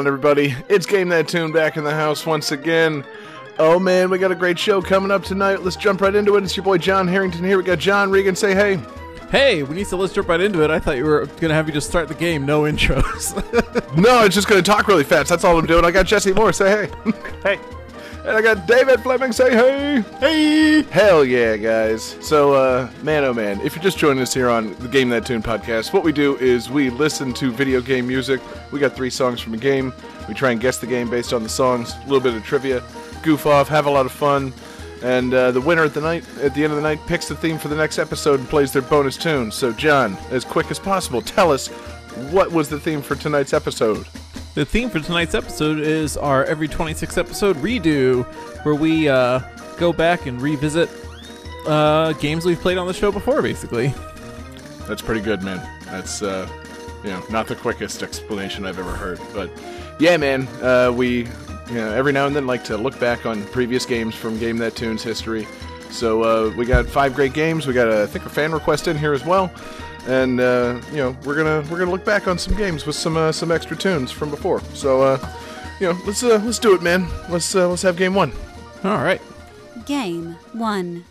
On, everybody? It's Game That Tune back in the house once again. Oh man, we got a great show coming up tonight. Let's jump right into it. It's your boy John Harrington here. We got John Regan. Say hey. Hey, we need to let's jump right into it. I thought you were gonna have you just start the game, no intros. No, it's just gonna talk really fast. That's all I'm doing. I got Jesse Moore. Say hey. Hey, And I got David Fleming. Say hey. Hey. Hell yeah, guys. So, uh, man, oh man, if you're just joining us here on the Game That Tune podcast, what we do is we listen to video game music. We got three songs from a game. We try and guess the game based on the songs. A little bit of trivia, goof off, have a lot of fun. And uh, the winner at the night, at the end of the night, picks the theme for the next episode and plays their bonus tune. So, John, as quick as possible, tell us what was the theme for tonight's episode. The theme for tonight's episode is our every 26 episode redo, where we uh, go back and revisit uh, games we've played on the show before, basically. That's pretty good, man. That's uh, you know not the quickest explanation I've ever heard, but yeah, man. Uh, we you know every now and then like to look back on previous games from Game That Tunes history. So uh, we got five great games. We got a, I think a fan request in here as well, and uh, you know we're gonna we're gonna look back on some games with some uh, some extra tunes from before. So uh, you know let's uh, let's do it, man. Let's uh, let's have game one. All right. Game 1.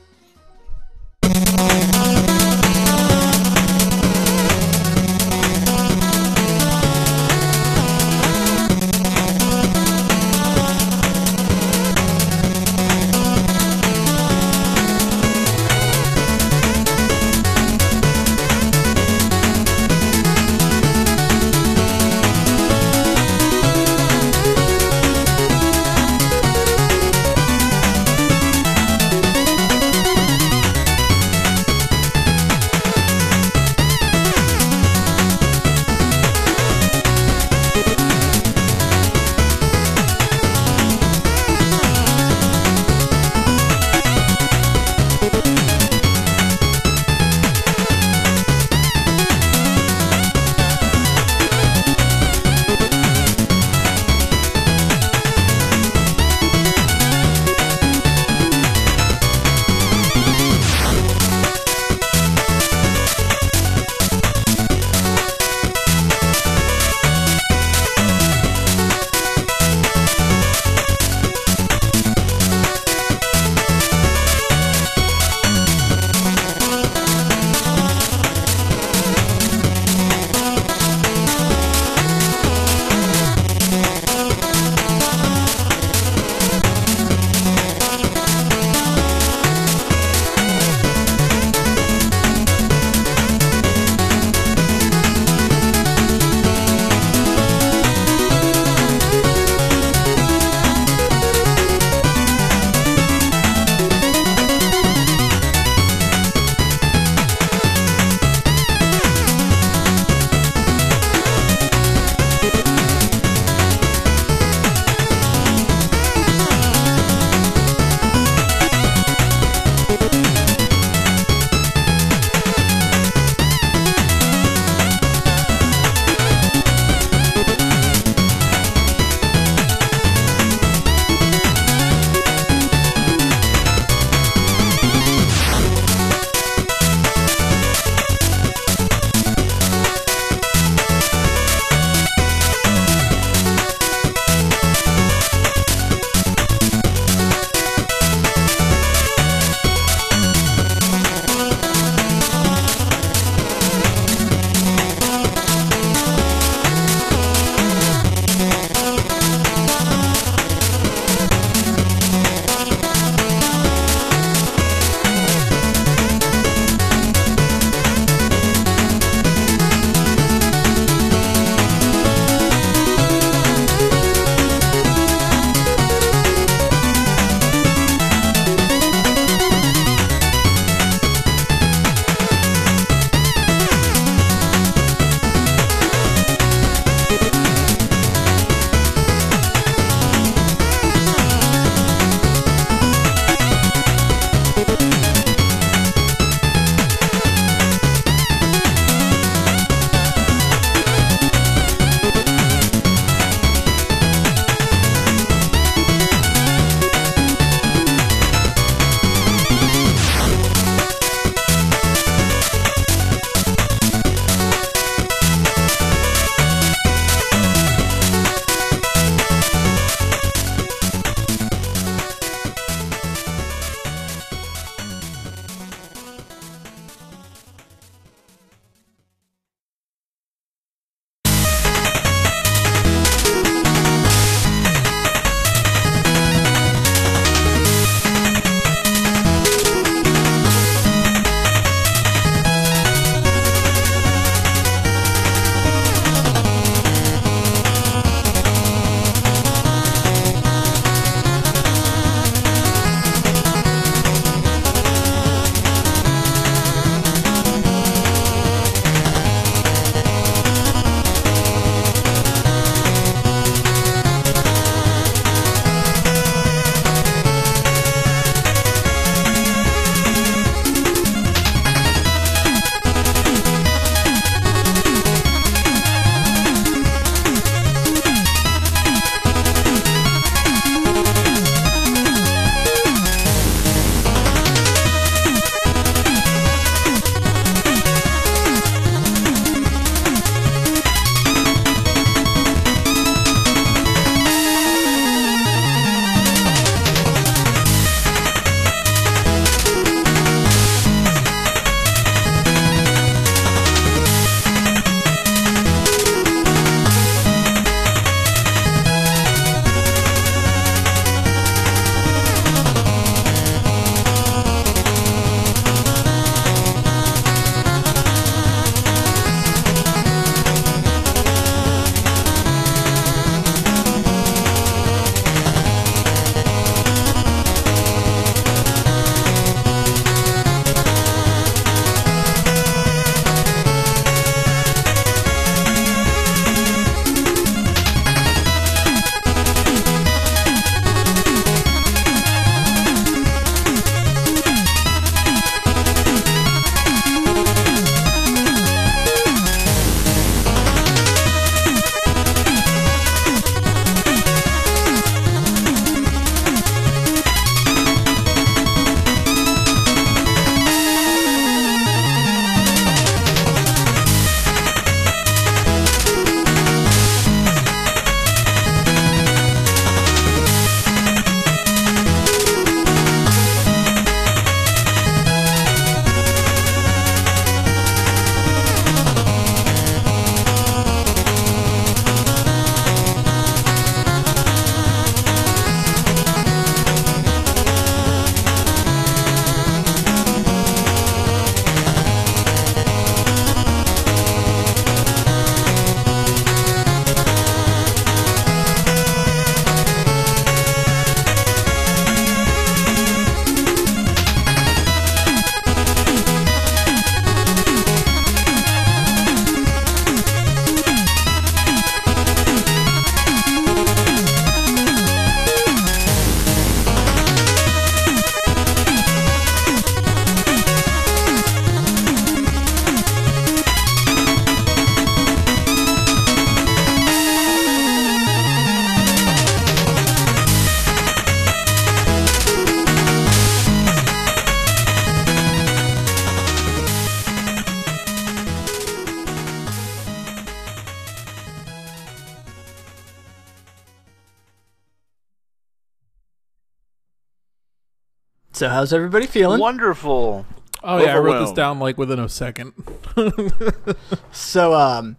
So how's everybody feeling? Wonderful. Oh yeah, I wrote this down like within a second. So um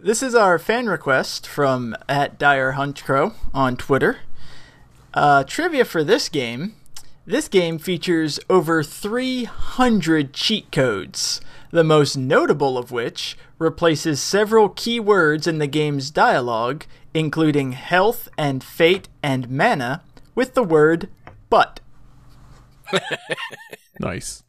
this is our fan request from at Dire Hunchcrow on Twitter. Uh, trivia for this game. This game features over 300 cheat codes, the most notable of which replaces several key words in the game's dialogue, including health and fate and mana, with the word but. Nice.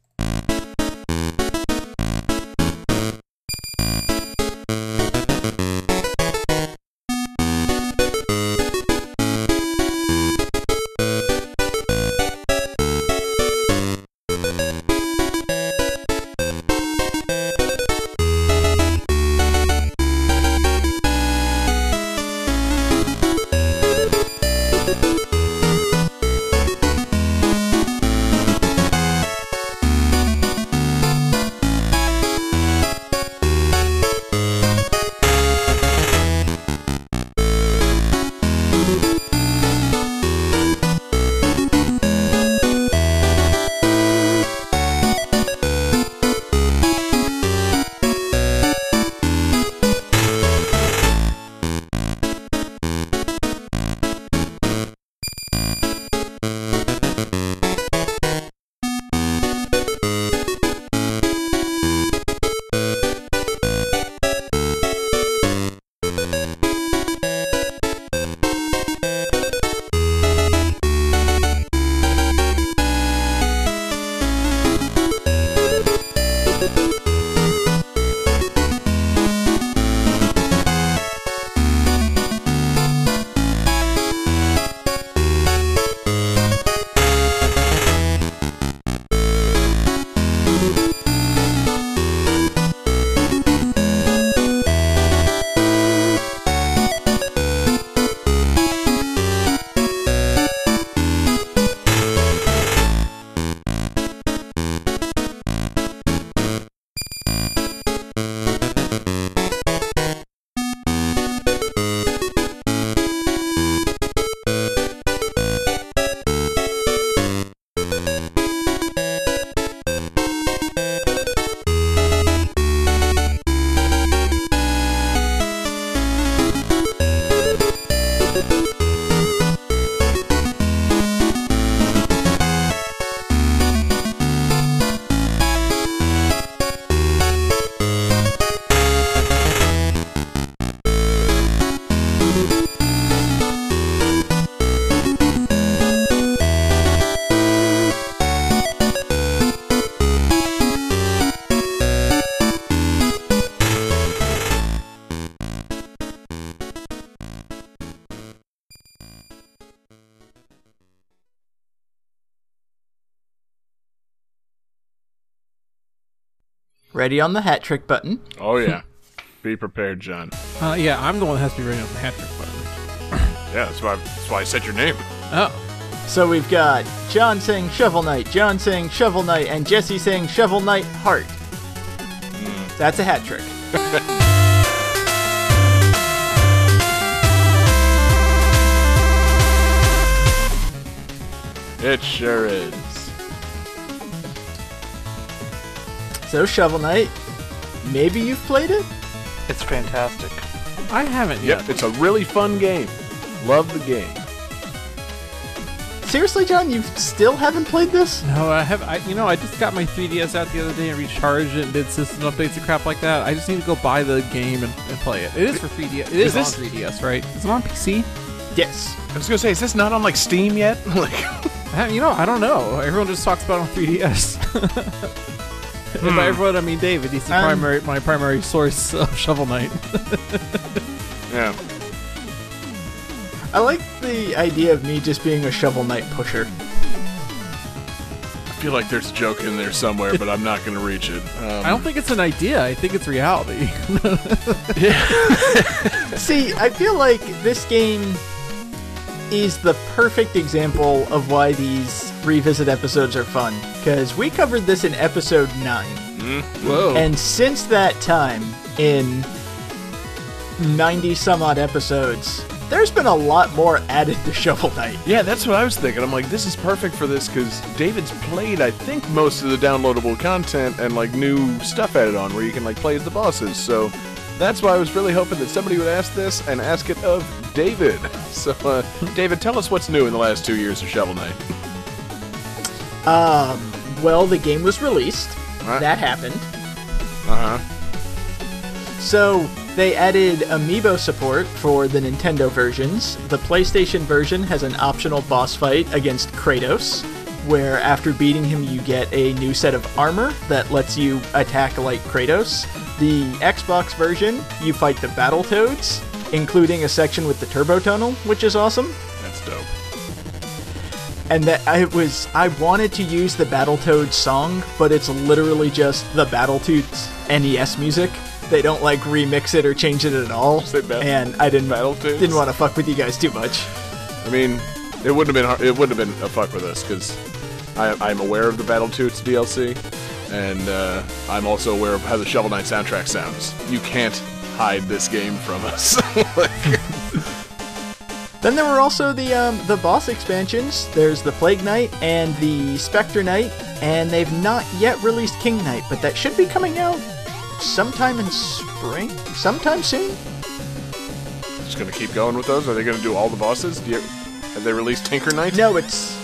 Ready on the hat trick button. Oh yeah. Be prepared, John. Uh, yeah, I'm the one that has to be ready on the hat trick button. Yeah, that's why that's why I said your name. Oh, So we've got John saying Shovel Knight, John saying Shovel Knight, and Jesse saying Shovel Knight Heart. That's a hat trick. It sure is. So Shovel Knight, maybe you've played it? It's fantastic. I haven't yet. Yep, it's a really fun game. Love the game. Seriously, John, you still haven't played this? No, I have. I, you know, I just got my 3DS out the other day and recharged it and did system updates and crap like that. I just need to go buy the game and, and play it. It is for 3DS. It is, Is this- on 3DS, right? Is it on PC? Yes. I was gonna say, is this not on like Steam yet? like, You know, I don't know. Everyone just talks about it on 3DS. and by everyone, I mean David. He's the Um, primary, my primary source of Shovel Knight. yeah. I like the idea of me just being a Shovel Knight pusher. I feel like there's a joke in there somewhere, but I'm not gonna reach it. Um, I don't think it's an idea. I think it's reality. See, I feel like this game is the perfect example of why these revisit episodes are fun. Because we covered this in episode 9. Whoa. And since that time, in 90 some odd episodes, there's been a lot more added to Shovel Knight. Yeah, that's what I was thinking. I'm like, this is perfect for this because David's played, I think, most of the downloadable content and like new stuff added on where you can like play as the bosses. So that's why I was really hoping that somebody would ask this and ask it of David. So, uh, David, tell us what's new in the last two years of Shovel Knight. Um, well, the game was released. Right. That happened. Uh huh. So they added amiibo support for the Nintendo versions. The PlayStation version has an optional boss fight against Kratos, where after beating him, you get a new set of armor that lets you attack like Kratos. The Xbox version, you fight the Battletoads, including a section with the Turbo Tunnel, which is awesome. That's dope. And that I was I wanted to use the Battletoads song, but it's literally just the Battletoads NES music. They don't like remix it or change it at all. And I didn't Battletoads? didn't want to fuck with you guys too much. I mean, it wouldn't have been hard, it wouldn't have been a fuck with us because I'm aware of the Battletoads DLC, and uh, I'm also aware of how the Shovel Knight soundtrack sounds. You can't hide this game from us. Like- Then there were also the um, the boss expansions. There's the Plague Knight and the Spectre Knight, and they've not yet released King Knight, but that should be coming out sometime in spring, sometime soon. just gonna keep going with those. Are they gonna do all the bosses? Do you, have they released Tinker Knight? No, it's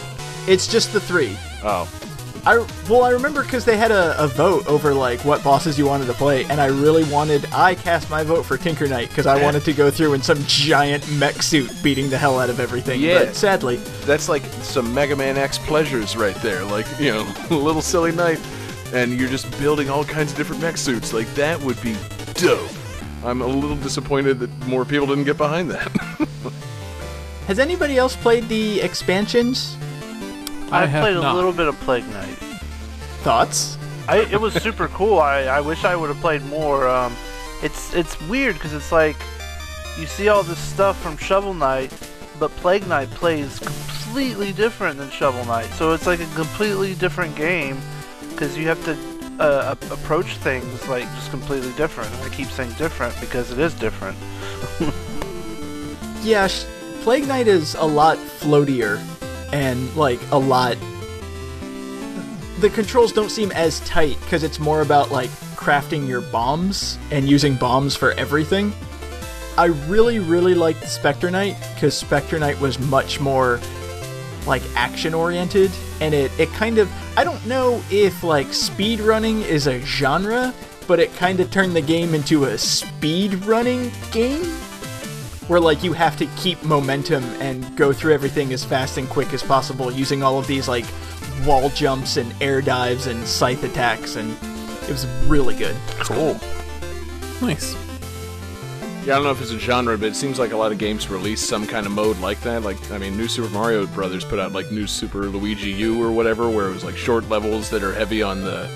it's just the three. Oh, I well, I remember because they had a, a vote over like what bosses you wanted to play, and I really wanted. I cast my vote for Tinker Knight because I wanted to go through in some giant mech suit beating the hell out of everything. Yeah. But sadly, that's like some Mega Man X pleasures right there. Like you know, a little silly knight, and you're just building all kinds of different mech suits. Like that would be dope. I'm a little disappointed that more people didn't get behind that. has anybody else played the expansions? I I have played not. a little bit of Plague Knight. Thoughts? I, it was super cool. I, I wish I would have played more. Um, it's it's weird because it's like you see all this stuff from Shovel Knight, but Plague Knight plays completely different than Shovel Knight. So it's like a completely different game because you have to uh, approach things like just completely different. I keep saying different because it is different. Yeah, Plague Knight is a lot floatier and like a lot. The controls don't seem as tight because it's more about like crafting your bombs and using bombs for everything. I really, really liked Spectre Knight because Spectre Knight was much more like action oriented and it, it kind of I don't know if like speed running is a genre, but it kind of turned the game into a speed running game where like you have to keep momentum and go through everything as fast and quick as possible using all of these like wall jumps and air dives and scythe attacks and it was really good. cool. Nice. Yeah, I don't know if it's a genre, but it seems like a lot of games release some kind of mode like that. Like, I mean, New Super Mario Brothers put out like New Super Luigi U or whatever, where it was like short levels that are heavy on the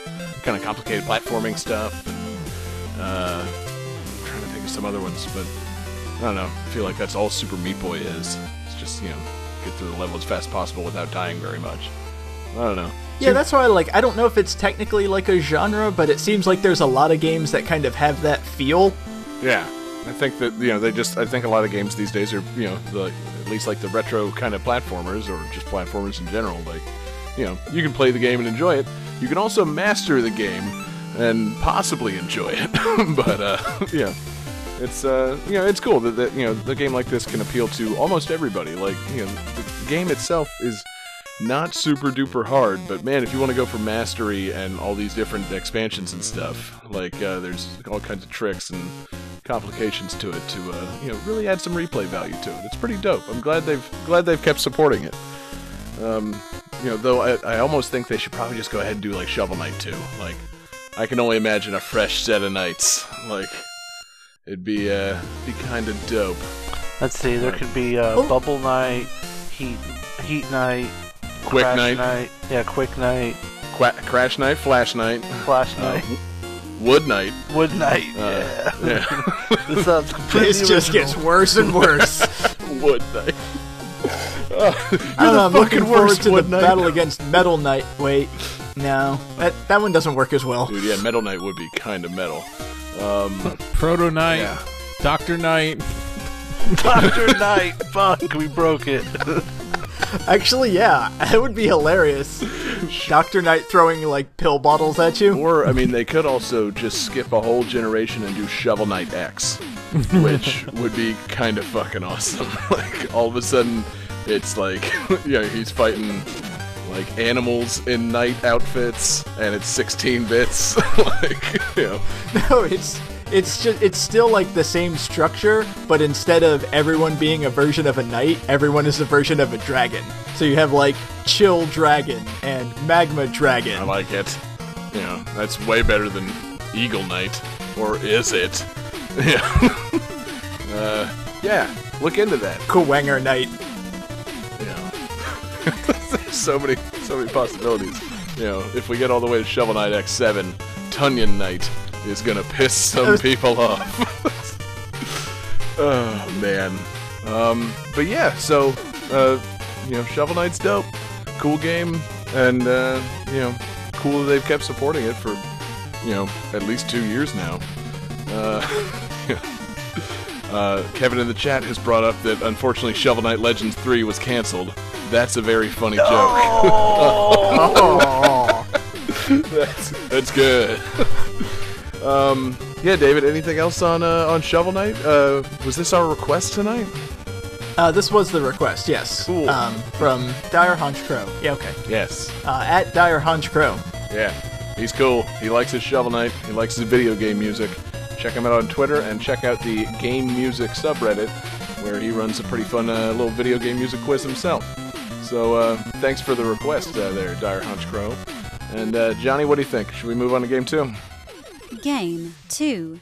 kind of complicated platforming stuff. And, uh, I'm trying to think of some other ones, but I don't know. I feel like that's all Super Meat Boy is. It's just you know get through the level as fast as possible without dying very much. I don't know. Yeah, that's why I like I don't know if it's technically like a genre, but it seems like there's a lot of games that kind of have that feel. Yeah, I think that you know they just. I think a lot of games these days are you know the at least like the retro kind of platformers or just platformers in general. Like you know you can play the game and enjoy it. You can also master the game and possibly enjoy it. but uh, yeah, it's uh you know it's cool that, that you know the game like this can appeal to almost everybody. Like you know the game itself is not super duper hard, but man, if you want to go for mastery and all these different expansions and stuff, like uh, there's all kinds of tricks and complications to it to uh, you know really add some replay value to it. It's pretty dope. I'm glad they've glad they've kept supporting it. Um, you know, though I, I almost think they should probably just go ahead and do like Shovel Knight too. Like, I can only imagine a fresh set of knights. Like, it'd be uh be kind of dope. Let's see. There could be uh, Oh. Bubble Knight, Heat Heat Knight, Quick Crash Knight, Yeah, Quick Knight, Qua- Crash Knight, Flash Knight, Flash uh, Wood Knight. Wood Knight. Uh, yeah. yeah. this sounds completely This just original. gets worse and worse. Wood Knight. Oh, I don't know. I'm looking forward worst, to the Wood Knight. battle against Metal Knight. Wait, no, that that one doesn't work as well. Dude, yeah, Metal Knight would be kind of metal. Um, Proto Knight, Yeah. Doctor Knight. Doctor Knight. Fuck, we broke it. Actually, yeah, it would be hilarious. Doctor Knight throwing like pill bottles at you. Or, I mean, they could also just skip a whole generation and do Shovel Knight X, which would be kind of fucking awesome. like, all of a sudden, it's like, you know, he's fighting like animals in knight outfits, and it's 16 bits. like, you know, No, it's it's just it's still like the same structure, but instead of everyone being a version of a knight, everyone is a version of a dragon. So you have like chill dragon and magma dragon. I like it. You know, that's way better than Eagle Knight. Or is it? Yeah. uh, yeah, look into that. Kuwanger knight. There's so many, so many possibilities. You know, if we get all the way to Shovel Knight X7, Tonion Knight is gonna piss some people off. oh man. Um, but yeah, so uh, you know, Shovel Knight's dope, cool game, and uh, you know, cool that they've kept supporting it for you know at least two years now. Uh, Uh, Kevin in the chat has brought up that unfortunately Shovel Knight Legends 3 was canceled. That's a very funny joke. Oh, that's, that's good. um, yeah, David, anything else on uh, on Shovel Knight? Uh, was this our request tonight? uh, this was the request. Yes. Cool. Um, from Dire Hunch Crow. Yeah. Okay. Yes. Uh, at Dire Hunch Crow. Yeah. He's cool. He likes his Shovel Knight. He likes his video game music. Check him out on Twitter and check out the Game Music subreddit where he runs a pretty fun uh, little video game music quiz himself. So uh, thanks for the request uh, there, Dire Hunch Crow. And uh, Johnny, what do you think? Should we move on to game two? Game 2.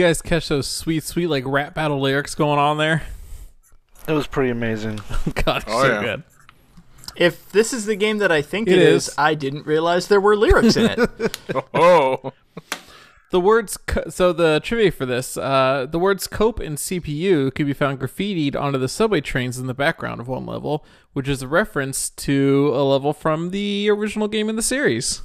Guys catch those sweet, sweet like rap battle lyrics going on there? It was pretty amazing. God, it's Oh, so yeah. good. If this is the game that I think It it is, is. I didn't realize there were lyrics in it. Oh, The words co- so the trivia for this, uh, the words cope and CPU can be found graffitied onto the subway trains in the background of one level, which is a reference to a level from the original game in the series.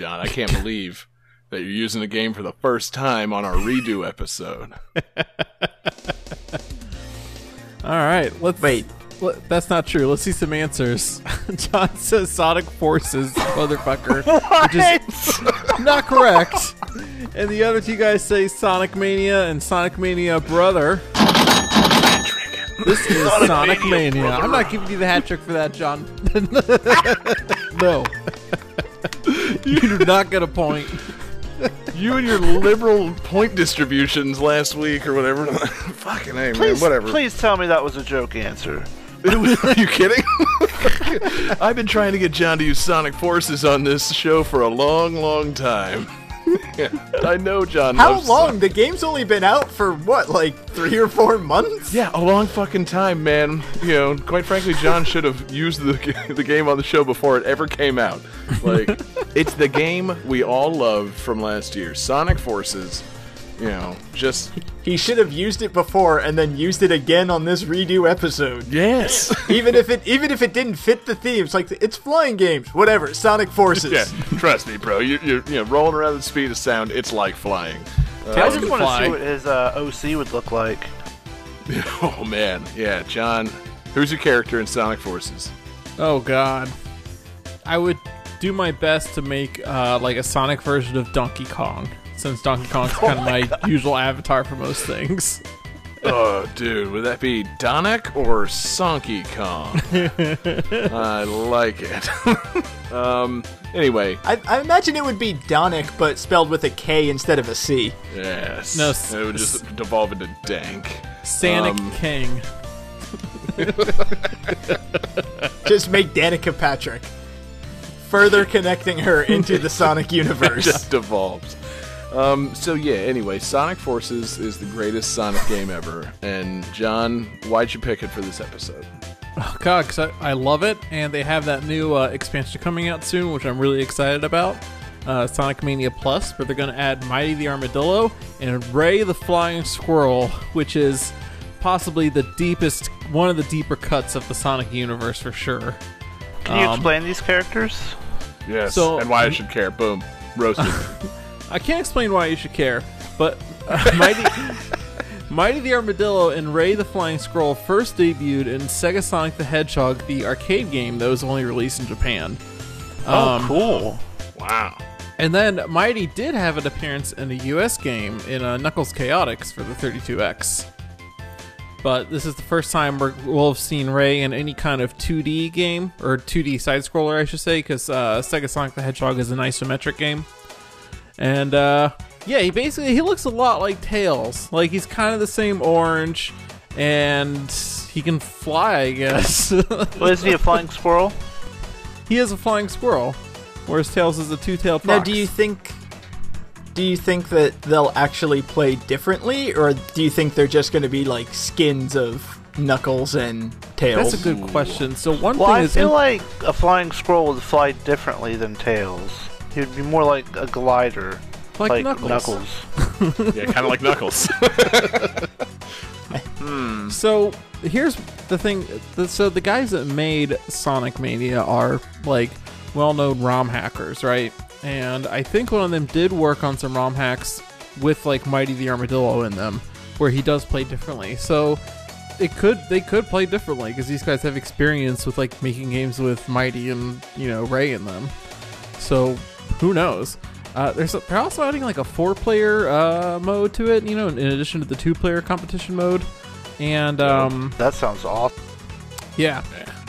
John. I can't believe that you're using the game for the first time on our redo episode. All right, let's Wait. let- that's not true. Let's see some answers. John says Sonic Forces, motherfucker, which is not correct. And the other two guys say Sonic Mania and Sonic Mania Brother. This is Sonic, Mania. I'm not giving you the hat trick for that, John. no. You do not get a point. You and your liberal point distributions last week or whatever. Fucking hey, man, whatever. please tell me that was a joke answer. Are you kidding? I've been trying to get John to use Sonic Forces on this show for a long, long time. I know John. How long? The game's only been out for what, like three or four months? Yeah, a long fucking time, man. You know, quite frankly, John should have used the the game on the show before it ever came out. Like, it's the game we all loved from last year, Sonic Forces. You know, just He should have used it before and then used it again on this redo episode. yes, even if it even if it didn't fit the themes, like it's flying games, whatever. Sonic Forces. yeah. Trust me, bro. You, you're you know rolling around at the speed of sound. It's like flying. I just can want to see what his uh, OC would look like. Oh man, yeah, John. Who's your character in Sonic Forces? Oh God, I would do my best to make uh, like a Sonic version of Donkey Kong, since Donkey Kong's kind of my usual avatar for most things. Oh, dude, would that be Donic or Sonky Kong? I like it. um. Anyway, I, I imagine it would be Donic, but spelled with a K instead of a C. yes. No, it would just devolve into Dank. Sonic Um, King. Just make Danica Patrick. Further connecting her into the Sonic universe. just devolves. Um, so yeah, anyway, Sonic Forces is the greatest Sonic game ever. And John, why'd you pick it for this episode? Oh God, 'cause I, I love it, and they have that new uh, expansion coming out soon, which I'm really excited about. Uh, Sonic Mania Plus, where they're going to add Mighty the Armadillo and Ray the Flying Squirrel, which is possibly the deepest, one of the deeper cuts of the Sonic universe for sure. Can you Um, explain these characters? Yes, So- and why I should care. Boom, roasted. I can't explain why you should care, but uh, Mighty, Mighty the Armadillo and Ray the Flying Squirrel first debuted in Sega Sonic the Hedgehog, the arcade game that was only released in Japan. Um, oh, cool. wow. And then Mighty did have an appearance in a US game in uh, Knuckles Chaotix for the 32X. But this is the first time we're, we'll have seen Ray in any kind of 2D game, or 2D side scroller, I should say, because uh, Sega Sonic the Hedgehog is an isometric game. And uh, yeah, he basically he looks a lot like Tails. Like he's kind of the same orange, and he can fly, I guess. Well, is he a flying squirrel? he is a flying squirrel, whereas Tails is a two-tailed fox. Now, do you think do you think that they'll actually play differently, or do you think they're just going to be like skins of Knuckles and Tails? That's a good question. So one Well, thing I is I feel in- like a flying squirrel would fly differently than Tails. He would be more like a glider, like, like, Knuckles. Yeah, kind of like Knuckles. Hmm. So here's the thing. So the guys that made Sonic Mania are like well-known ROM hackers, right? And I think one of them did work on some ROM hacks with like Mighty the Armadillo in them, where he does play differently. So it could they could play differently because these guys have experience with like making games with Mighty and you know Ray in them. So who knows? Uh, there's a, they're also adding like a four-player uh, mode to it, you know, in addition to the two-player competition mode. And um, That sounds awesome. yeah,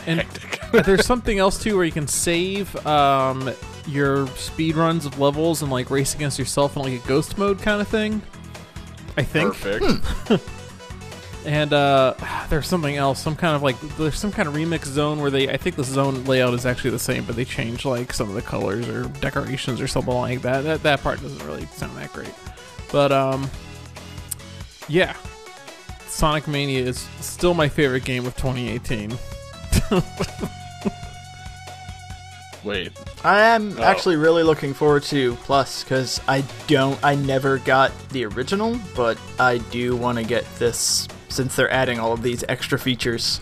and there's something else too where you can save um, your speed runs of levels and like race against yourself in like a ghost mode kind of thing. I think. Perfect. And uh, there's something else, some kind of like there's some kind of remix zone where they I think the zone layout is actually the same, but they change like some of the colors or decorations or something like that. That that part doesn't really sound that great. But um yeah. Sonic Mania is still my favorite game of 2018. Wait. I am Oh. actually really looking forward to Plus because I don't, I never got the original, but I do want to get this since they're adding all of these extra features.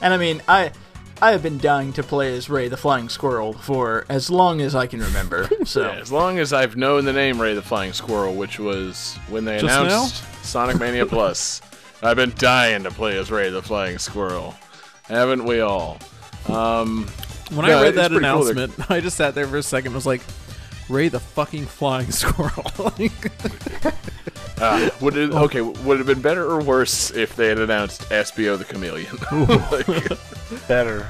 And I mean, I, I have been dying to play as Ray the Flying Squirrel for as long as I can remember. So Yeah, as long as I've known the name Ray the Flying Squirrel, which was when they Just announced Sonic Mania Plus, I've been dying to play as Ray the Flying Squirrel. Haven't we all? Um, When No, I read that pretty cool. announcement, I just sat there for a second and was like, Ray the fucking flying squirrel. Like, ah, would it, Oh. okay, would it have been better or worse if they had announced Espio the Chameleon? Like, Better.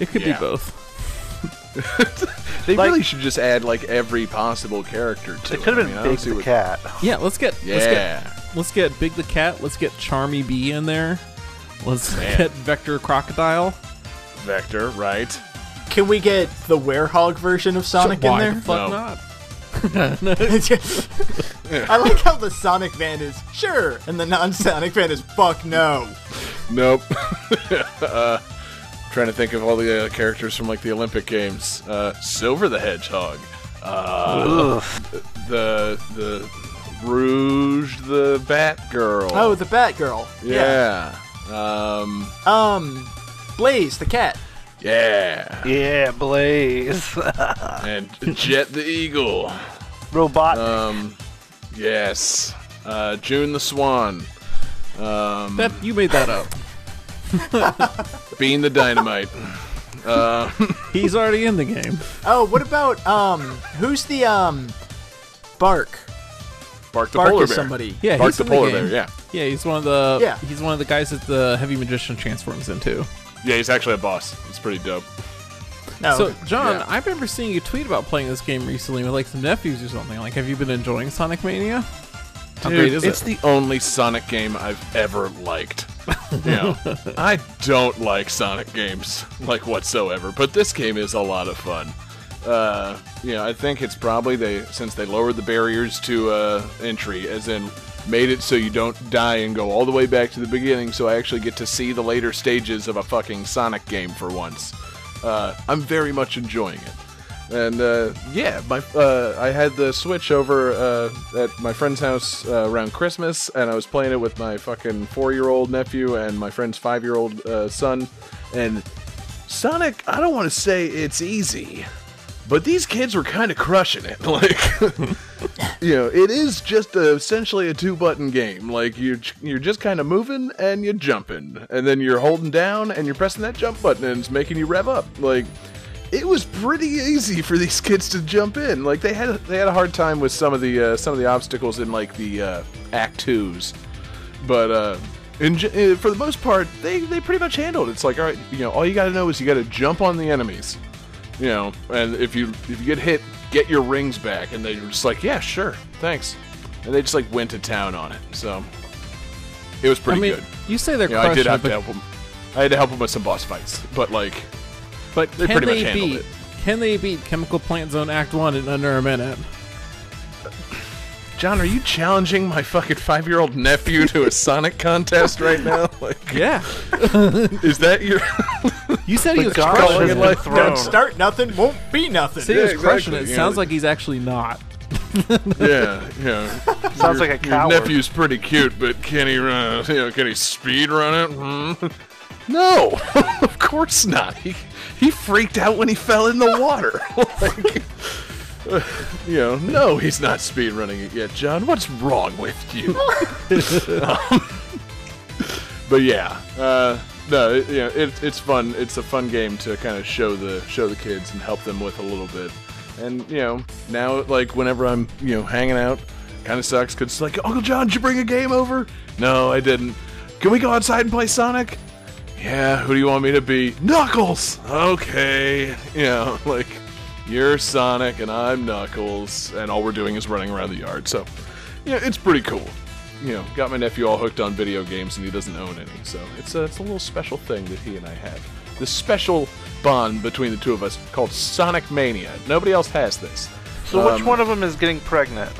it could Yeah. be both. they Like- really should just add like every possible character to It it. could I have mean, I been Big the what- Cat. Yeah, let's get let's Yeah. get let's get Big the Cat, let's get Charmy Bee in there. Let's Man. get Vector Crocodile. Vector, right? Can we get the Werehog version of Sonic Why in the there? fuck No. not? I like how the Sonic fan is sure, and the non-Sonic fan is fuck no. Nope. uh, trying to think of all the uh, characters from like the Olympic Games. Uh, Silver the Hedgehog. Uh, the the Rouge the Batgirl. Oh, the Batgirl. yeah. Um. Um, Blaze the cat. Yeah. Yeah, Blaze. And Jet the Eagle. Robot. Um. Yes. Uh, June the Swan. Um. That you made that up. Bean the Dynamite. Uh, He's already in the game. Oh, what about um, who's the um, Bark? Bark the Bark Polar is Bear. somebody. Yeah, Bark he's the in the game. Bear. Yeah. Yeah, he's one of the Yeah. he's one of the guys that the heavy magician transforms into. Yeah. He's actually a boss. It's pretty dope. No, So, John, Yeah. I remember seeing you tweet about playing this game recently with like some nephews or something. Like, have you been enjoying Sonic Mania? How Dude, great is it's it? the only Sonic game I've ever liked. You know, I don't like Sonic games like whatsoever, but this game is a lot of fun. Uh, you know, I think it's probably they since they lowered the barriers to uh, entry, as in made it so you don't die and go all the way back to the beginning. So I actually get to see the later stages of a fucking Sonic game for once. Uh, I'm very much enjoying it. And uh, yeah, my uh, I had the Switch over uh, at my friend's house uh, around Christmas, and I was playing it with my fucking four-year-old nephew and my friend's five-year-old uh, son. And Sonic, I don't want to say it's easy, but these kids were kind of crushing it. Like, you know, it is just a, essentially a two-button game. Like you're you're just kind of moving and you're jumping, and then you're holding down and you're pressing that jump button, and it's making you rev up. Like it was pretty easy for these kids to jump in. Like they had they had a hard time with some of the uh, some of the obstacles in like the uh, Act Twos, but uh, in, uh, for the most part they they pretty much handled it. It's like all right, you know, all you got to know is you got to jump on the enemies, you know, and if you if you get hit, get your rings back, and they were just like, yeah, sure, thanks, and they just like went to town on it. So it was pretty I mean, good. you say they're You know, I did have to help them. I had to help them with some boss fights, but like. but they pretty much handled beat? it. Can they beat Chemical Plant Zone Act One in under a minute? John, are you challenging my fucking five year old nephew to a Sonic contest right now? Like, Yeah, is that your. you said he was crushing it. like, thrown. don't start nothing, won't be nothing. Said he was Yeah, crushing exactly, it. you Sounds like he's actually not. yeah, yeah. Sounds Your- like a coward. Your nephew's pretty cute, but can he run? You know, can he speed run it? Hmm? No, of course not. He he freaked out when he fell in the water. like, uh, you know, no, he's not speedrunning it yet, John. What's wrong with you? Um, but yeah, uh, no, it, you know, it, it's fun. It's a fun game to kind of show the show the kids and help them with a little bit. And you know, now like whenever I'm you know hanging out, kind of sucks because it's like Uncle John, did you bring a game over? No, I didn't. Can we go outside and play Sonic? Yeah, who do you want me to be? Knuckles! Okay. You know, like, you're Sonic and I'm Knuckles, and all we're doing is running around the yard. So, yeah, it's pretty cool. You know, got my nephew all hooked on video games and he doesn't own any. So, it's a, it's a little special thing that he and I have. This special bond between the two of us called Sonic Mania. Nobody else has this. So which Um, one of them is getting pregnant?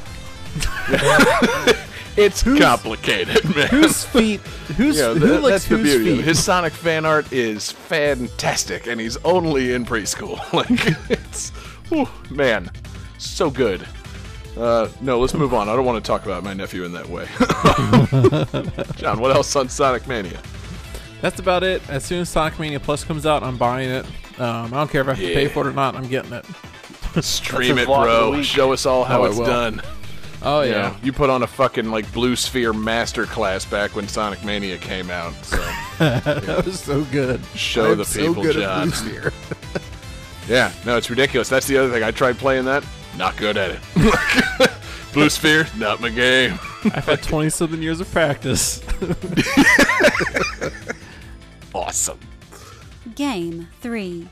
It's complicated, man. Whose feet? Who's Yeah, who that- likes that's the whose beauty. of feet? His Sonic fan art is fantastic, and he's only in preschool. like it's, whew, man, so good. Uh, no, let's move on. I don't want to talk about my nephew in that way. John, what else on Sonic Mania? That's about it. As soon as Sonic Mania Plus comes out, I'm buying it. Um, I don't care if I have to pay for it or not. I'm getting it. Stream it, vlog of the bro. Show us all how Oh, it's done. Oh You yeah. know, you put on a fucking like Blue Sphere Masterclass back when Sonic Mania came out. So that was so good. Show I'm the so people, good at John. Blue Sphere. Yeah, no, it's ridiculous. That's the other thing. I tried playing that, not good at it. Blue Sphere, not my game. I've had 20 something years of practice. Awesome. Game 3.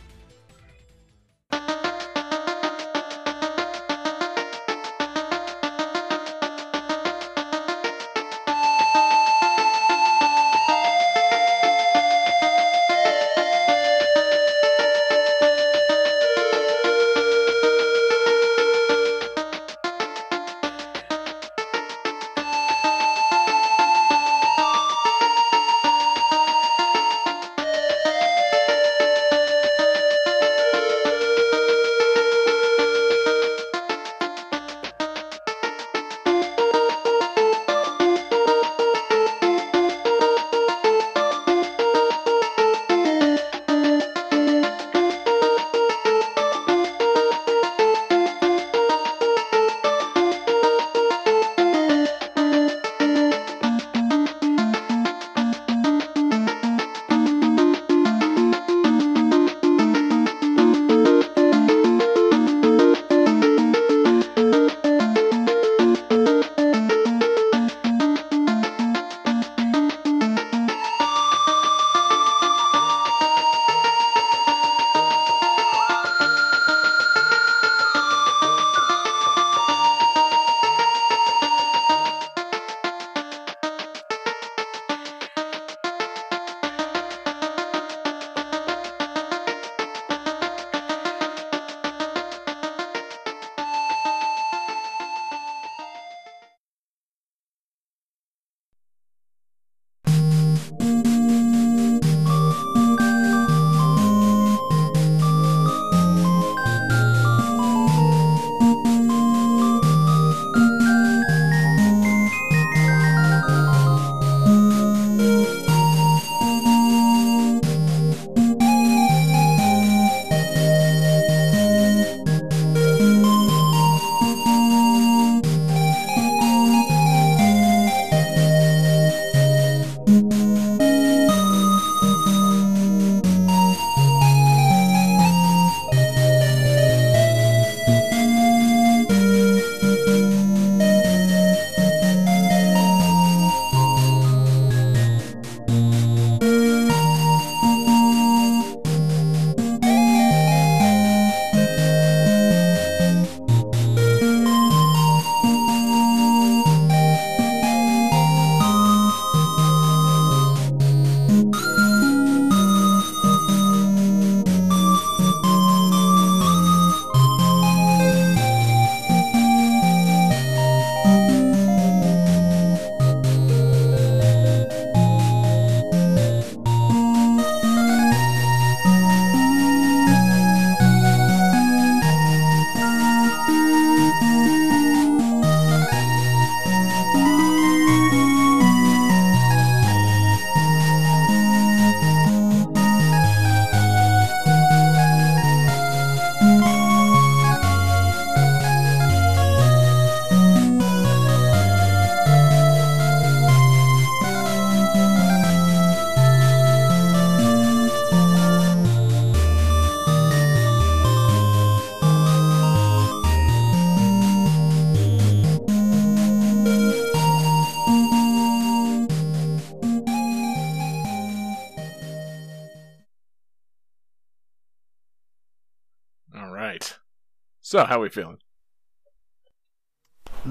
So, how we feeling?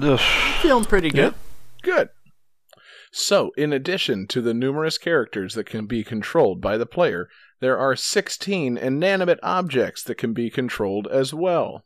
Ugh. Feeling pretty good. Good. So, in addition to the numerous characters that can be controlled by the player, there are 16 inanimate objects that can be controlled as well.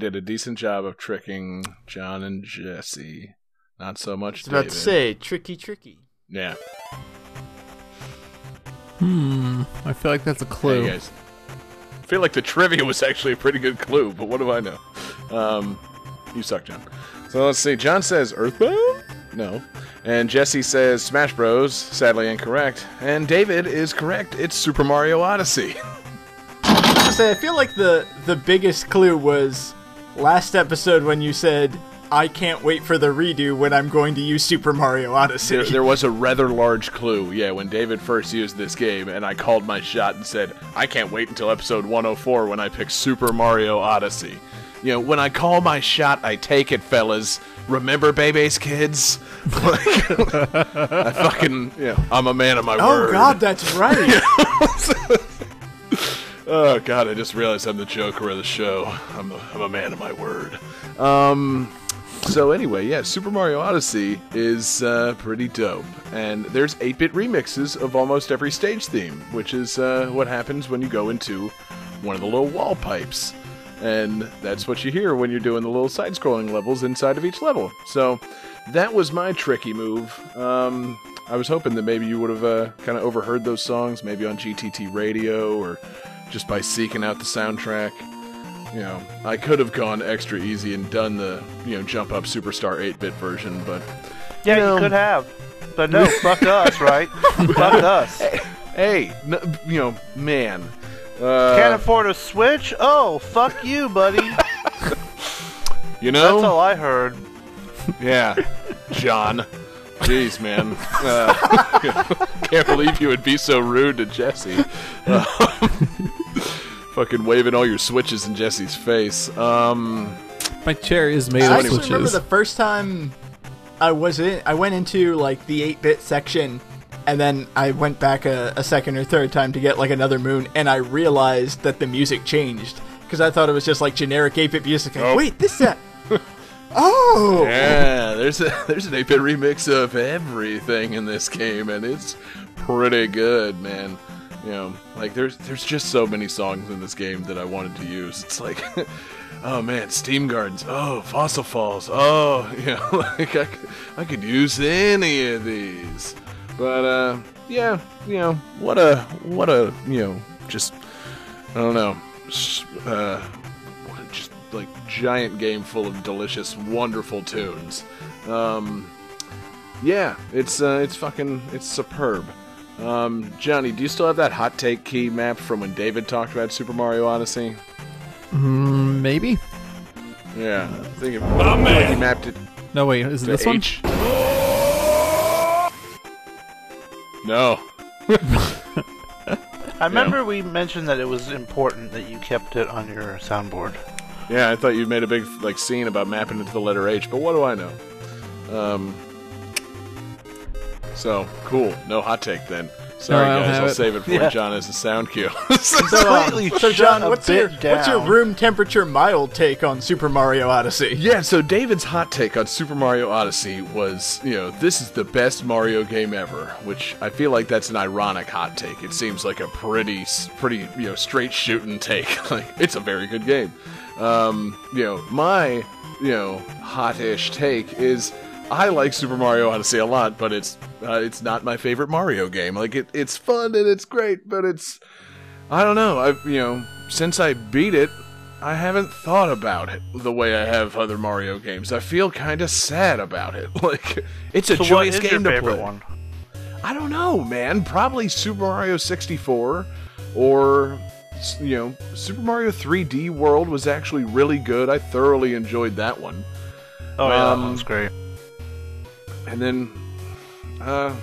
Did a decent job of tricking John and Jesse. Not so much I was about David. to say, tricky, tricky. Yeah. Hmm. I feel like that's a clue. Hey guys. I feel like the trivia was actually a pretty good clue, but what do I know? Um, you suck, John. So let's see. John says Earthbound? No. And Jesse says Smash Bros. Sadly incorrect. And David is correct. It's Super Mario Odyssey. I say, I feel like the the biggest clue was last episode when you said, "I can't wait for the redo when I'm going to use Super Mario Odyssey." There, there was a rather large clue, yeah, when David first used this game, and I called my shot and said, I can't wait until episode 104 when I pick Super Mario Odyssey. You know, when I call my shot, I take it, fellas. Remember Bebe's kids? Like, I fucking, know, I'm a man of my oh word. Oh, God, that's right. Oh god, I just realized I'm the Joker of the show. I'm a, I'm a man of my word. Um, so anyway, yeah, Super Mario Odyssey is uh, pretty dope, and there's 8-bit remixes of almost every stage theme, which is uh, what happens when you go into one of the little wall pipes, and that's what you hear when you're doing the little side-scrolling levels inside of each level. So that was my tricky move. Um, I was hoping that maybe you would have uh, kind of overheard those songs, maybe on GTT radio or just by seeking out the soundtrack. You know, I could have gone extra easy and done the, you know, jump up superstar 8-bit version, but Yeah, No. you could have. But no, fuck us, right? fuck us. hey, n- you know, man. Uh, Can't afford a Switch? Oh, fuck you, buddy. you know? That's all? I heard. Yeah. John. Jeez, man. Uh, can't believe you would be so rude to Jesse. Uh, fucking waving all your switches in Jesse's face. Um, My chair is made I of actually remember the first time I was in, I went into like the 8-bit section, and then I went back a, a second or third time to get like another moon, and I realized that the music changed because I thought it was just like generic 8-bit music. Like, Oh. Wait, this that. oh, yeah, there's a there's an 8-bit remix of everything in this game, and it's pretty good, man. You know, like there's there's just so many songs in this game that I wanted to use. It's like, oh man, Steam Gardens, oh Fossil Falls, oh know, like I could, I could use any of these. But uh, yeah, you know, what a what a you know, just I don't know, uh, just like giant game full of delicious, wonderful tunes. Um, yeah, it's uh, it's fucking it's superb. Um, Johnny, do you still have that hot take key map from when David talked about Super Mario Odyssey? Mm, maybe. Yeah, I think it, like he mapped it No, wait. Is it to this one? No. I remember we mentioned that it was important that you kept it on your soundboard. Yeah, I thought you made a big like scene about mapping it to the letter H, but what do I know? Um. So cool. No hot take then. Sorry No, I don't guys, have I'll it. save it for Yeah. when John has a sound cue. So, Slightly so John, what's your what's your room temperature mild take on Super Mario Odyssey? Yeah, so David's hot take on Super Mario Odyssey was, you know, this is the best Mario game ever, which I feel like that's an ironic hot take. It seems like a pretty, pretty, you know, straight shooting take. like, it's a very good game. Um, you know, my, you know, hot-ish take is I like Super Mario Odyssey a lot, but it's uh, it's not my favorite Mario game. Like, it, it's fun and it's great, but it's I don't know. I've you know since I beat it, I haven't thought about it the way I have other Mario games. I feel kind of sad about it. Like it's a So what joyous game to favorite play. one? I don't know, man. Probably Super Mario 64 or you know Super Mario 3D World was actually really good. I thoroughly enjoyed that one. Oh yeah, Um, that one's great. And then, uh,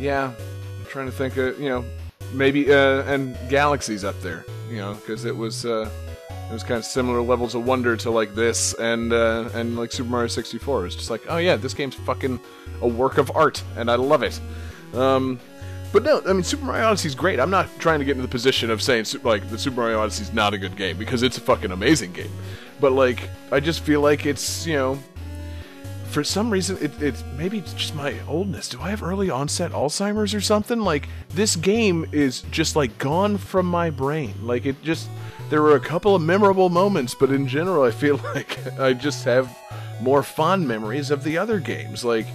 yeah, I'm trying to think of, you know, maybe, uh, and galaxies up there, you know, because it was, uh, it was kind of similar levels of wonder to like this and, uh, and like Super Mario 64. It's just like, oh yeah, this game's fucking a work of art, and I love it. Um, but no, I mean, Super Mario Odyssey is great. I'm not trying to get into the position of saying, like, the Super Mario Odyssey is not a good game, because it's a fucking amazing game. But, like, I just feel like it's, you know, for some reason it, it's maybe just my oldness. Do i have early onset alzheimer's or something? Like this game is just like gone from my brain. Like it just there were a couple of memorable moments but in general i feel like i just have more fond memories of the other games. Like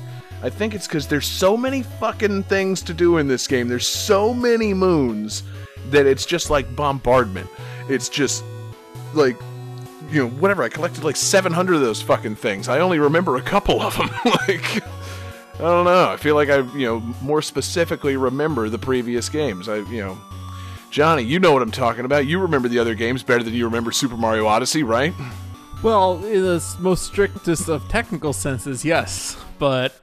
i think it's because there's so many fucking things to do in this game. There's so many moons that it's just like bombardment. It's just like you know, whatever. I collected like 700 of those fucking things. I only remember a couple of them. like, I don't know. I feel like I, you know, more specifically remember the previous games. I, you know, Johnny, you know what I'm talking about. You remember the other games better than you remember Super Mario Odyssey, right? Well, in the most strictest of technical senses, yes. But,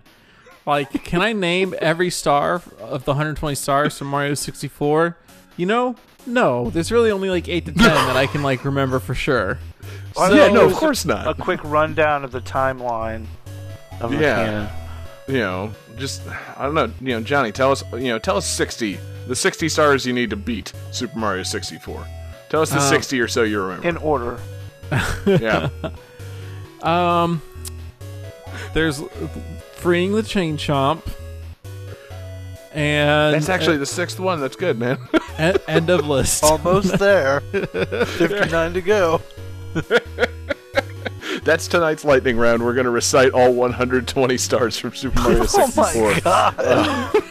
like, can I name every star of the 120 stars from Mario 64? You know, no. There's really only like 8 to 10 that I can, like, remember for sure. Well, yeah, no, of course not. A quick rundown of the timeline of the Yeah. canon. You know, just I don't know. You know, Johnny, tell us. You know, tell us 60. The 60 stars you need to beat Super Mario 64. Tell us the Uh, 60 or so you remember. In order. yeah. Um, there's freeing the chain chomp. And That's actually the sixth one. That's good, man. end of list. Almost there. 59 to go. That's tonight's lightning round. We're going to recite all 120 stars from Super Mario 64. Oh my god.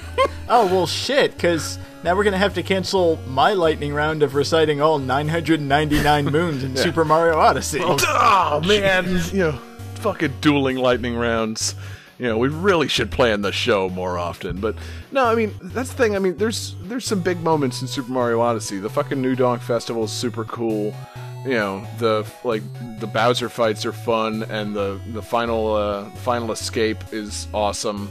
Oh well, shit. Because now we're gonna have to cancel my lightning round of reciting all 999 moons in Super Mario Odyssey. Oh, oh man, you know, fucking dueling lightning rounds. You know, we really should plan the show more often. But no, I mean that's the thing. I mean, there's there's some big moments in Super Mario Odyssey. The fucking New Donk Festival is super cool. You know, the like the Bowser fights are fun, and the the final uh, final escape is awesome.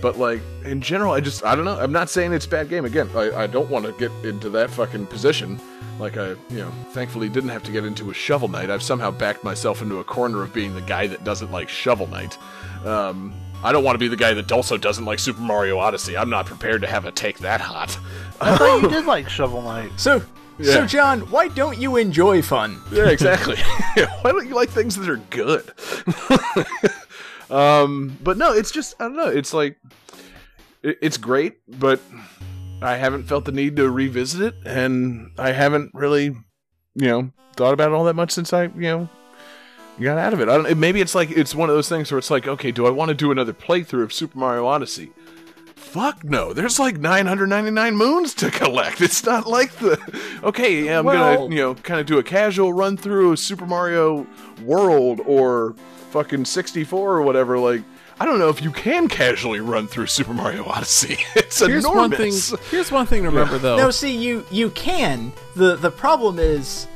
But like in general, I just I don't know. I'm not saying it's a bad game. Again, I, I don't want to get into that fucking position. Like I, you know, thankfully didn't have to get into a Shovel Knight. I've somehow backed myself into a corner of being the guy that doesn't like Shovel Knight. Um, I don't want to be the guy that also doesn't like Super Mario Odyssey. I'm not prepared to have a take that hot. I thought you did like Shovel Knight. So, so John, why don't you enjoy fun? Yeah, exactly. Why don't you like things that are good? Um, but no, it's just I don't know. It's like it, it's great, but I haven't felt the need to revisit it, and I haven't really, you know, thought about it all that much since I, you know, got out of it. I don't. Maybe it's like it's one of those things where it's like, okay, do I want to do another playthrough of Super Mario Odyssey? Fuck no. There's like 999 moons to collect. It's not like the okay. Yeah, I'm Well- gonna you know kind of do a casual run through of Super Mario World or fucking 64 or whatever. Like I don't know if you can casually run through Super Mario Odyssey. It's Here's one enormous. thing. Here's one thing to remember though. No, see, you you can. the The problem is,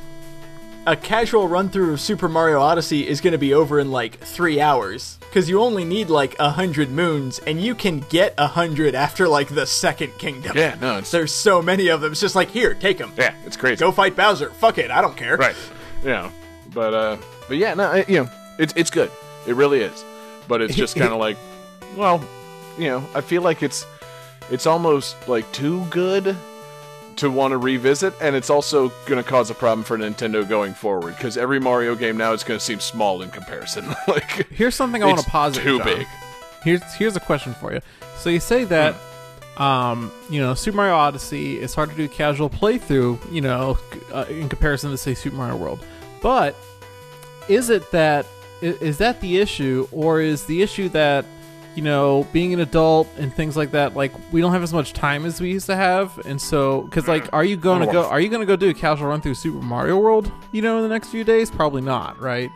a casual run through of Super Mario Odyssey is going to be over in like three hours because you only need like a hundred moons, and you can get a hundred after like the second kingdom. Yeah, no, it's There's so many of them. It's just like here, take them. yeah, it's crazy. Go fight Bowser. Fuck it, I don't care. right yeah but uh but yeah no you know it's it's good it really is but it's just kind of like well you know i feel like it's it's almost like too good to want to revisit and it's also going to cause a problem for nintendo going forward because every mario game now is going to seem small in comparison like Here's something I want to posit. too John. big Here's here's a question for you. So you say that, um, you know, Super Mario Odyssey is hard to do casual playthrough, you know, uh, in comparison to say Super Mario World. But is it that is that the issue, or is the issue that you know being an adult and things like that, like we don't have as much time as we used to have, and so because like, are you going to go? Are you going to go do a casual run through Super Mario World? You know, in the next few days, probably not, right?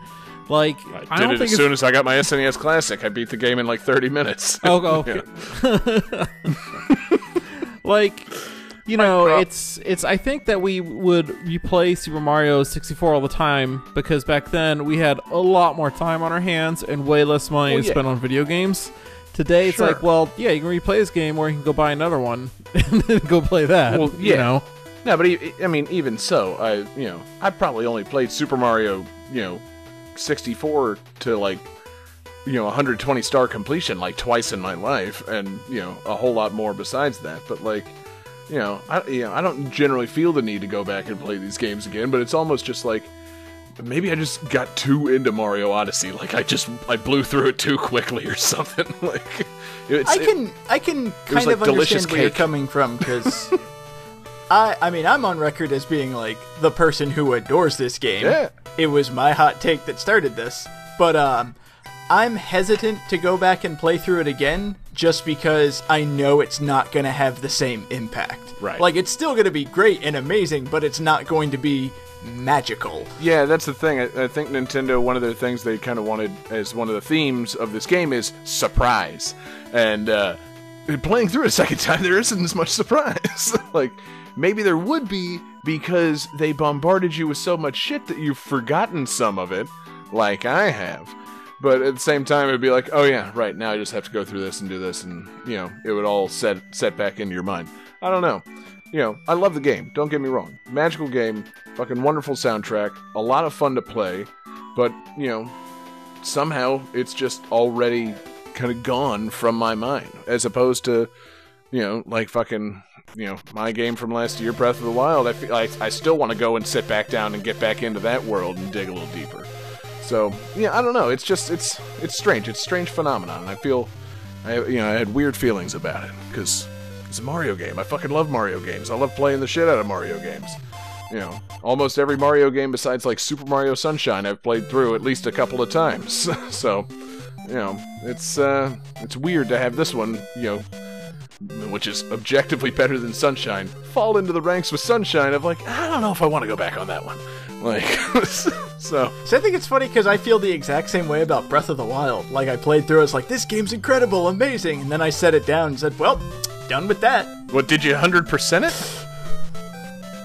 Like, I, I don't did it think as soon as I got my SNES Classic. I beat the game in like 30 minutes. Oh, oh. okay. Like you know it's it's i think that we would replay super mario 64 all the time because back then we had a lot more time on our hands and way less money Well, to yeah. spend on video games today it's Sure. like well yeah you can replay this game or you can go buy another one and then go play that Well, you know No, but I mean, even so, I you know, I probably only played Super Mario, you know, 64 to like, you know, 120 star completion like twice in my life, and you know, a whole lot more besides that. But like, you know, I you know, I don't generally feel the need to go back and play these games again. But it's almost just like. Maybe I just got too into Mario Odyssey. Like I just I blew through it too quickly or something. like it's, I can I can kind like of understand where you're coming from because I I mean I'm on record as being like the person who adores this game. Yeah. It was my hot take that started this, but um, I'm hesitant to go back and play through it again just because I know it's not gonna have the same impact. Right. Like it's still gonna be great and amazing, but it's not going to be magical. Yeah, that's the thing. I, I think Nintendo, one of the things they kind of wanted as one of the themes of this game is surprise. And uh, playing through it a second time, there isn't as much surprise. like, maybe there would be because they bombarded you with so much shit that you've forgotten some of it, like I have. But at the same time, it'd be like, oh yeah, right now I just have to go through this and do this, and you know, it would all set set back into your mind. I don't know you know, I love the game. Don't get me wrong. Magical game, fucking wonderful soundtrack, a lot of fun to play, but, you know, somehow it's just already kind of gone from my mind. As opposed to, you know, like fucking, you know, my game from last year, Breath of the Wild. I feel like I still want to go and sit back down and get back into that world and dig a little deeper. So, yeah, I don't know. It's just, it's, it's strange. It's a strange phenomenon. I feel, I, you know, I had weird feelings about it because it's a Mario game. I fucking love Mario games. I love playing the shit out of Mario games. You know, almost every Mario game besides like Super Mario Sunshine, I've played through at least a couple of times. so, you know, it's uh, it's weird to have this one, you know, which is objectively better than Sunshine, fall into the ranks with Sunshine. Of like, I don't know if I want to go back on that one. Like, so So I think it's funny because I feel the exact same way about Breath of the Wild. Like I played through, it, it's like this game's incredible, amazing, and then I set it down and said, "Well, done with that." what did you hundred percent it?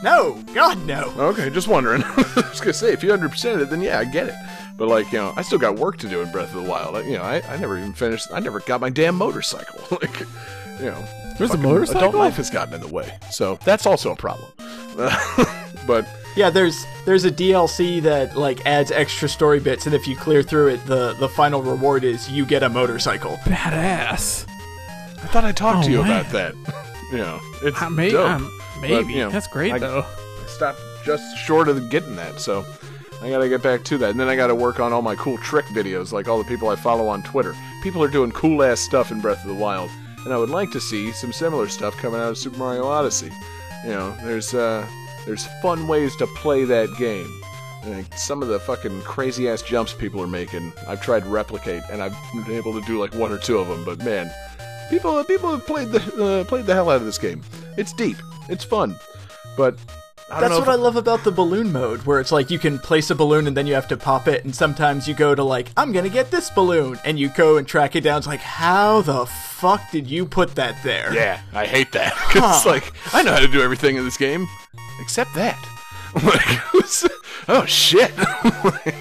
No, God no. Okay, just wondering. I was gonna say if you hundred percent it, then yeah, I get it. But like, you know, I still got work to do in Breath of the Wild. I, you know, I, I never even finished. I never got my damn motorcycle. like, you know, There's a motorcycle? Adult life has gotten in the way, so that's also a problem. but Yeah, there's there's a DLC that like adds extra story bits, and if you clear through it, the the final reward is you get a motorcycle. badass I thought I talked to Oh, you man. about that. you know, it's maybe dope. um, maybe you know, that's great I- though Stopped just short of getting that. So, I gotta get back to that. And then I gotta work on all my cool trick videos, like all the people I follow on Twitter. People are doing cool ass stuff in Breath of the Wild, and I would like to see some similar stuff coming out of Super Mario Odyssey. You know, there's uh, there's fun ways to play that game. Like some of the fucking crazy ass jumps people are making, I've tried to replicate, and I've been able to do like one or two of them. But man, people people have played the uh, played the hell out of this game. It's deep, it's fun, but That's what I love about the balloon mode, where it's like you can place a balloon and then you have to pop it, and sometimes you go to like, I'm gonna get this balloon, and you go and track it down. It's like, how the fuck did you put that there? Yeah, I hate that. 'Cause it's like I know how to do everything in this game, except that. Like, oh shit! like,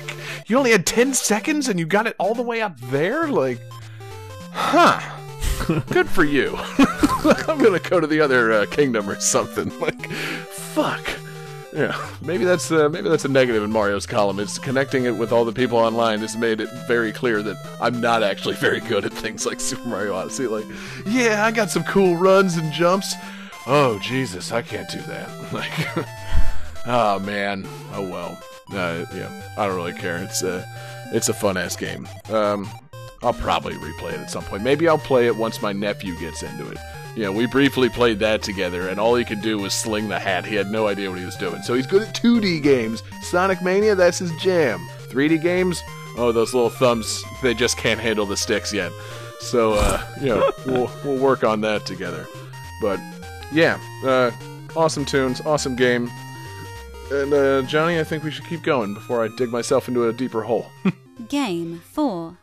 you only had ten seconds and you got it all the way up there. Like, huh? Good for you. I'm gonna go to the other uh, kingdom or something. Like, fuck. Yeah, maybe that's uh, maybe that's a negative in Mario's column. It's connecting it with all the people online has made it very clear that I'm not actually very good at things like Super Mario Odyssey. Like, yeah, I got some cool runs and jumps. Oh Jesus, I can't do that. Like, oh man, oh well. Uh, yeah, I don't really care. It's a it's a fun ass game. Um, I'll probably replay it at some point. Maybe I'll play it once my nephew gets into it. You know, we briefly played that together, and all he could do was sling the hat. He had no idea what he was doing. So he's good at 2D games. Sonic Mania, that's his jam. 3D games, oh, those little thumbs, they just can't handle the sticks yet. So, uh, you know, we'll, we'll work on that together. But, yeah, uh, awesome tunes, awesome game. And, uh, Johnny, I think we should keep going before I dig myself into a deeper hole. Game 4.